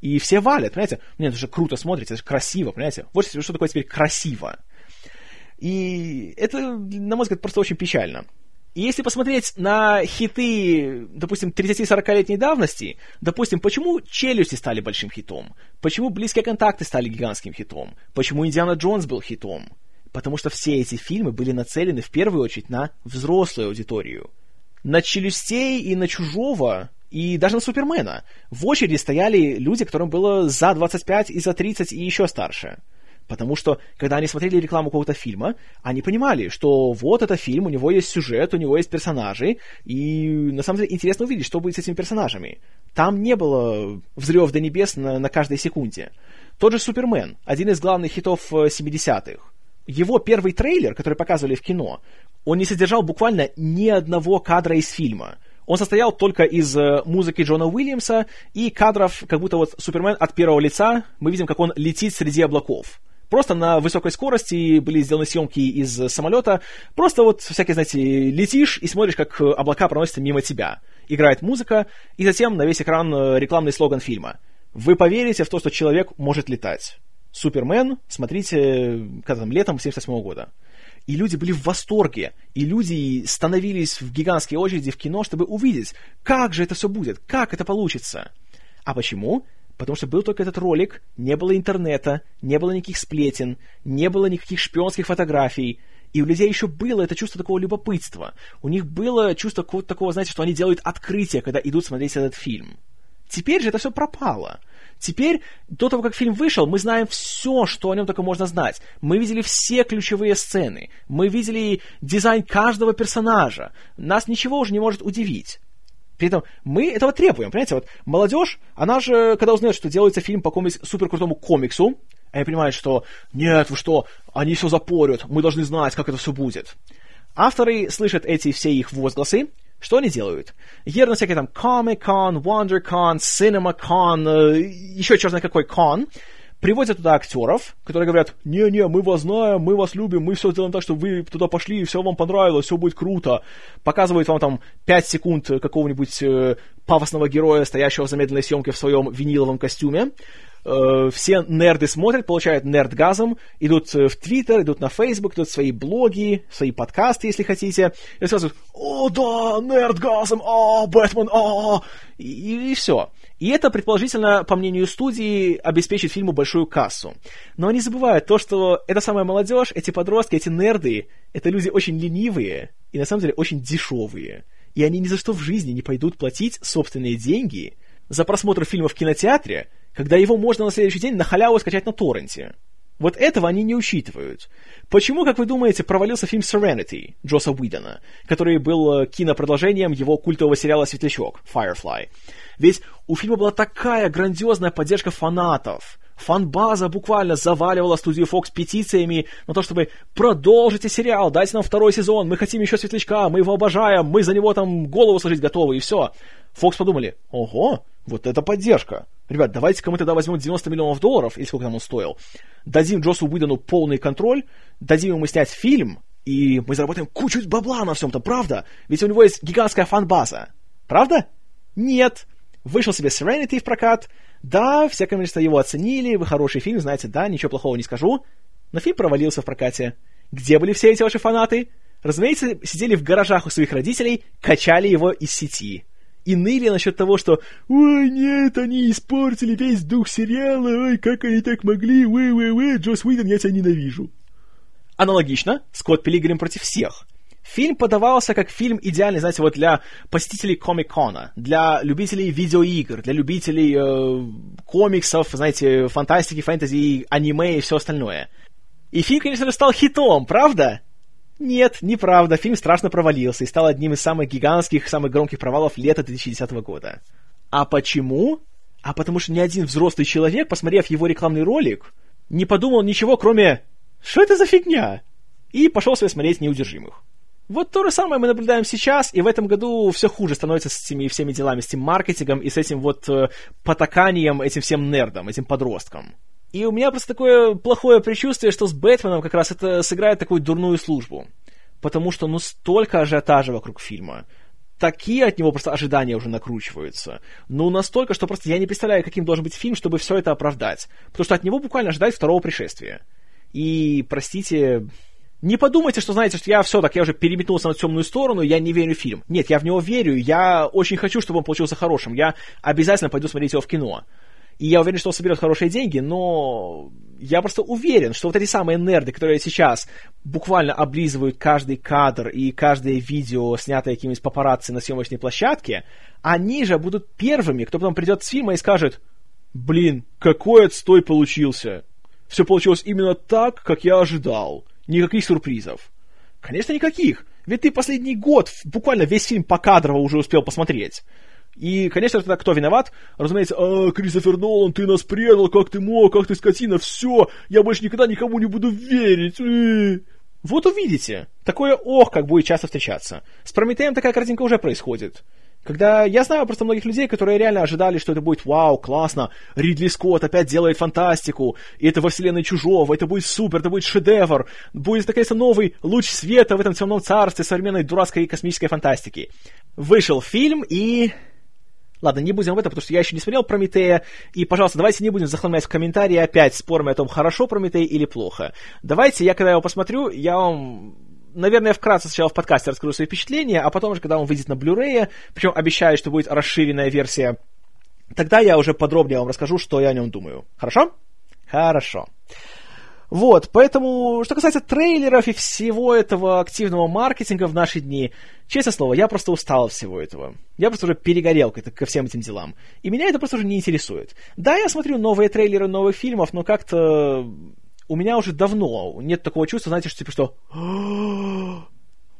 И все валят, понимаете? Нет, это же круто смотрится, это же красиво, понимаете? Вот что такое теперь красиво. И это, на мой взгляд, просто очень печально. И если посмотреть на хиты, допустим, 30-40-летней давности, допустим, почему «Челюсти» стали большим хитом? Почему «Близкие контакты» стали гигантским хитом? Почему «Индиана Джонс» был хитом? Потому что все эти фильмы были нацелены в первую очередь на взрослую аудиторию. На «Челюстей» и на «Чужого» и даже на Супермена в очереди стояли люди, которым было за 25 и за 30 и еще старше – Потому что, когда они смотрели рекламу какого-то фильма, они понимали, что вот это фильм, у него есть сюжет, у него есть персонажи, и на самом деле интересно увидеть, что будет с этими персонажами. Там не было взрывов до небес на, на каждой секунде. Тот же Супермен, один из главных хитов 70-х. Э, Его первый трейлер, который показывали в кино, он не содержал буквально ни одного кадра из фильма. Он состоял только из э, музыки Джона Уильямса и кадров, как будто вот Супермен от первого лица, мы видим, как он летит среди облаков. Просто на высокой скорости были сделаны съемки из самолета. Просто вот всякие, знаете, летишь и смотришь, как облака проносятся мимо тебя. Играет музыка, и затем на весь экран э, рекламный слоган фильма. Вы поверите в то, что человек может летать. Супермен, смотрите, когда там, летом 78 года. И люди были в восторге, и люди становились в гигантские очереди в кино, чтобы увидеть, как же это все будет, как это получится. А почему? Потому что был только этот ролик, не было интернета, не было никаких сплетен, не было никаких шпионских фотографий. И у людей еще было это чувство такого любопытства. У них было чувство какого-то такого, знаете, что они делают открытие, когда идут смотреть этот фильм. Теперь же это все пропало. Теперь, до того, как фильм вышел, мы знаем все, что о нем только можно знать. Мы видели все ключевые сцены. Мы видели дизайн каждого персонажа. Нас ничего уже не может удивить. При этом мы этого требуем, понимаете? Вот молодежь, она же, когда узнает, что делается фильм по какому-нибудь суперкрутому комиксу, они понимают, что нет, вы что, они все запорят, мы должны знать, как это все будет. Авторы слышат эти все их возгласы, что они делают? Едут всякие там Comic-Con, WonderCon, CinemaCon, э, еще черт знает какой кон, приводят туда актеров, которые говорят, не-не, мы вас знаем, мы вас любим, мы все сделаем так, чтобы вы туда пошли, и все вам понравилось, все будет круто. Показывают вам там 5 секунд какого-нибудь э, пафосного героя, стоящего в замедленной съемке в своем виниловом костюме. Э, все нерды смотрят, получают нердгазм, идут э, в Твиттер, идут на Фейсбук, идут свои блоги, свои подкасты, если хотите, и рассказывают, о, да, нердгазм, а, Бэтмен, а, и, и все. И это, предположительно, по мнению студии, обеспечит фильму большую кассу. Но они забывают то, что эта самая молодежь, эти подростки, эти нерды, это люди очень ленивые и, на самом деле, очень дешевые. И они ни за что в жизни не пойдут платить собственные деньги за просмотр фильма в кинотеатре, когда его можно на следующий день на халяву скачать на торренте. Вот этого они не учитывают. Почему, как вы думаете, провалился фильм Serenity Джоса Уидона, который был э, кинопродолжением его культового сериала «Светлячок» Firefly? Ведь у фильма была такая грандиозная поддержка фанатов. Фанбаза буквально заваливала студию Fox петициями на то, чтобы продолжите сериал, дайте нам второй сезон, мы хотим еще Светлячка, мы его обожаем, мы за него там голову сложить готовы, и все. Фокс подумали, ого, вот это поддержка. Ребят, давайте-ка мы тогда возьмем 90 миллионов долларов, или сколько там он стоил, дадим Джосу Уидону полный контроль, дадим ему снять фильм, И мы заработаем кучу бабла на всем-то, правда? Ведь у него есть гигантская фан-база. Правда? Нет. Вышел себе Serenity в прокат. Да, все, конечно, его оценили. Вы хороший фильм, знаете, да, ничего плохого не скажу. Но фильм провалился в прокате. Где были все эти ваши фанаты? Разумеется, сидели в гаражах у своих родителей, качали его из сети. И ныли насчет того, что «Ой, нет, они испортили весь дух сериала, ой, как они так могли, уэ-уэ-уэ, Джос Уидон, я тебя ненавижу». Аналогично, Скотт Пилигрим против всех. Фильм подавался как фильм идеальный, знаете, вот для посетителей комик-кона, для любителей видеоигр, для любителей э, комиксов, знаете, фантастики, фэнтези, аниме и все остальное. И фильм, конечно же, стал хитом, правда? Нет, неправда, фильм страшно провалился и стал одним из самых гигантских, самых громких провалов лета 2010 года. А почему? А потому что ни один взрослый человек, посмотрев его рекламный ролик, не подумал ничего, кроме «Что это за фигня?» и пошел себе смотреть «Неудержимых». Вот то же самое мы наблюдаем сейчас, и в этом году все хуже становится с этими всеми делами, с этим маркетингом и с этим вот э, потаканием этим всем нердам, этим подросткам. И у меня просто такое плохое предчувствие, что с Бэтменом как раз это сыграет такую дурную службу. Потому что ну столько ажиотажа вокруг фильма. Такие от него просто ожидания уже накручиваются. Ну, настолько, что просто я не представляю, каким должен быть фильм, чтобы все это оправдать. Потому что от него буквально ожидать второго пришествия. И, простите, не подумайте, что знаете, что я все так, я уже переметнулся на темную сторону, я не верю в фильм. Нет, я в него верю, я очень хочу, чтобы он получился хорошим. Я обязательно пойду смотреть его в кино. И я уверен, что он соберет хорошие деньги, но я просто уверен, что вот эти самые нерды, которые сейчас буквально облизывают каждый кадр и каждое видео, снятое какими-нибудь папарацци на съемочной площадке, они же будут первыми, кто потом придет с фильма и скажет, блин, какой отстой получился. Все получилось именно так, как я ожидал. Никаких сюрпризов. Конечно, никаких. Ведь ты последний год буквально весь фильм по кадрово уже успел посмотреть. И, конечно, тогда кто виноват? Разумеется, а, Кристофер Нолан, ты нас предал, как ты мог, как ты скотина, все, я больше никогда никому не буду верить. Вот увидите. Такое ох, как будет часто встречаться. С Прометеем такая картинка уже происходит. Когда я знаю просто многих людей, которые реально ожидали, что это будет вау, классно, Ридли Скотт опять делает фантастику, и это во вселенной Чужого, это будет супер, это будет шедевр, будет, наконец-то, новый луч света в этом темном царстве современной дурацкой космической фантастики. Вышел фильм, и... Ладно, не будем в этом, потому что я еще не смотрел Прометея, и, пожалуйста, давайте не будем захламлять в комментарии опять спорами о том, хорошо Прометей или плохо. Давайте, я когда его посмотрю, я вам наверное, вкратце сначала в подкасте расскажу свои впечатления, а потом уже, когда он выйдет на Blu-ray, причем обещаю, что будет расширенная версия, тогда я уже подробнее вам расскажу, что я о нем думаю. Хорошо? Хорошо. Вот, поэтому, что касается трейлеров и всего этого активного маркетинга в наши дни, честное слово, я просто устал от всего этого. Я просто уже перегорел ко, ко всем этим делам. И меня это просто уже не интересует. Да, я смотрю новые трейлеры новых фильмов, но как-то у меня уже давно нет такого чувства, знаете, что типа что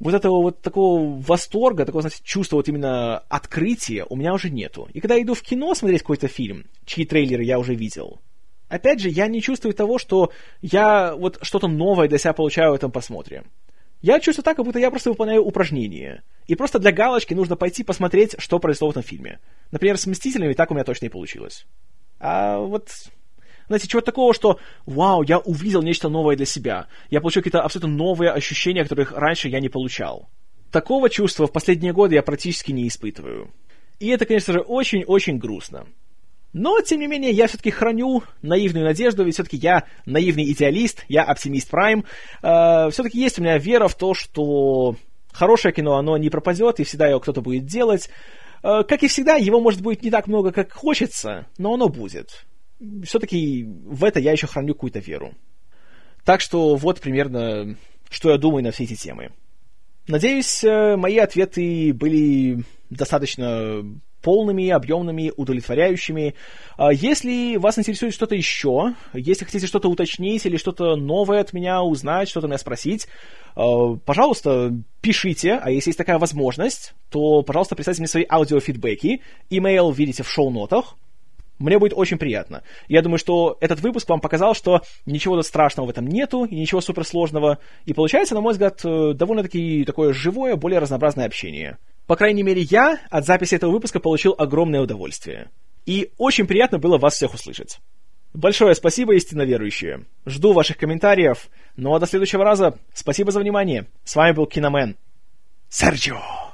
вот этого вот такого восторга, такого, знаете, чувства вот именно открытия у меня уже нету. И когда я иду в кино смотреть какой-то фильм, чьи трейлеры я уже видел, опять же, я не чувствую того, что я вот что-то новое для себя получаю в этом просмотре. Я чувствую так, как будто я просто выполняю упражнение. И просто для галочки нужно пойти посмотреть, что произошло в этом фильме. Например, с «Мстителями» так у меня точно и получилось. А вот знаете, чего такого, что «Вау, я увидел нечто новое для себя». Я получил какие-то абсолютно новые ощущения, которых раньше я не получал. Такого чувства в последние годы я практически не испытываю. И это, конечно же, очень-очень грустно. Но, тем не менее, я все-таки храню наивную надежду, ведь все-таки я наивный идеалист, я оптимист прайм. Э, все-таки есть у меня вера в то, что хорошее кино, оно не пропадет, и всегда его кто-то будет делать. Э, как и всегда, его может быть не так много, как хочется, но оно будет все-таки в это я еще храню какую-то веру. Так что вот примерно, что я думаю на все эти темы. Надеюсь, э, мои ответы были достаточно полными, объемными, удовлетворяющими. А если вас интересует что-то еще, если хотите что-то уточнить или что-то новое от меня узнать, что-то меня спросить, э, пожалуйста, пишите, а если есть такая возможность, то, пожалуйста, присылайте мне свои аудиофидбэки. Имейл видите в шоу-нотах. Мне будет очень приятно. Я думаю, что этот выпуск вам показал, что ничего страшного в этом нету, и ничего суперсложного. И получается, на мой взгляд, э, довольно-таки такое живое, более разнообразное общение. По крайней мере, я от записи этого выпуска получил огромное удовольствие. И очень приятно было вас всех услышать. Большое спасибо, истинно верующие. Жду ваших комментариев. Ну а до следующего раза. Спасибо за внимание. С вами был Киномен. Серджио.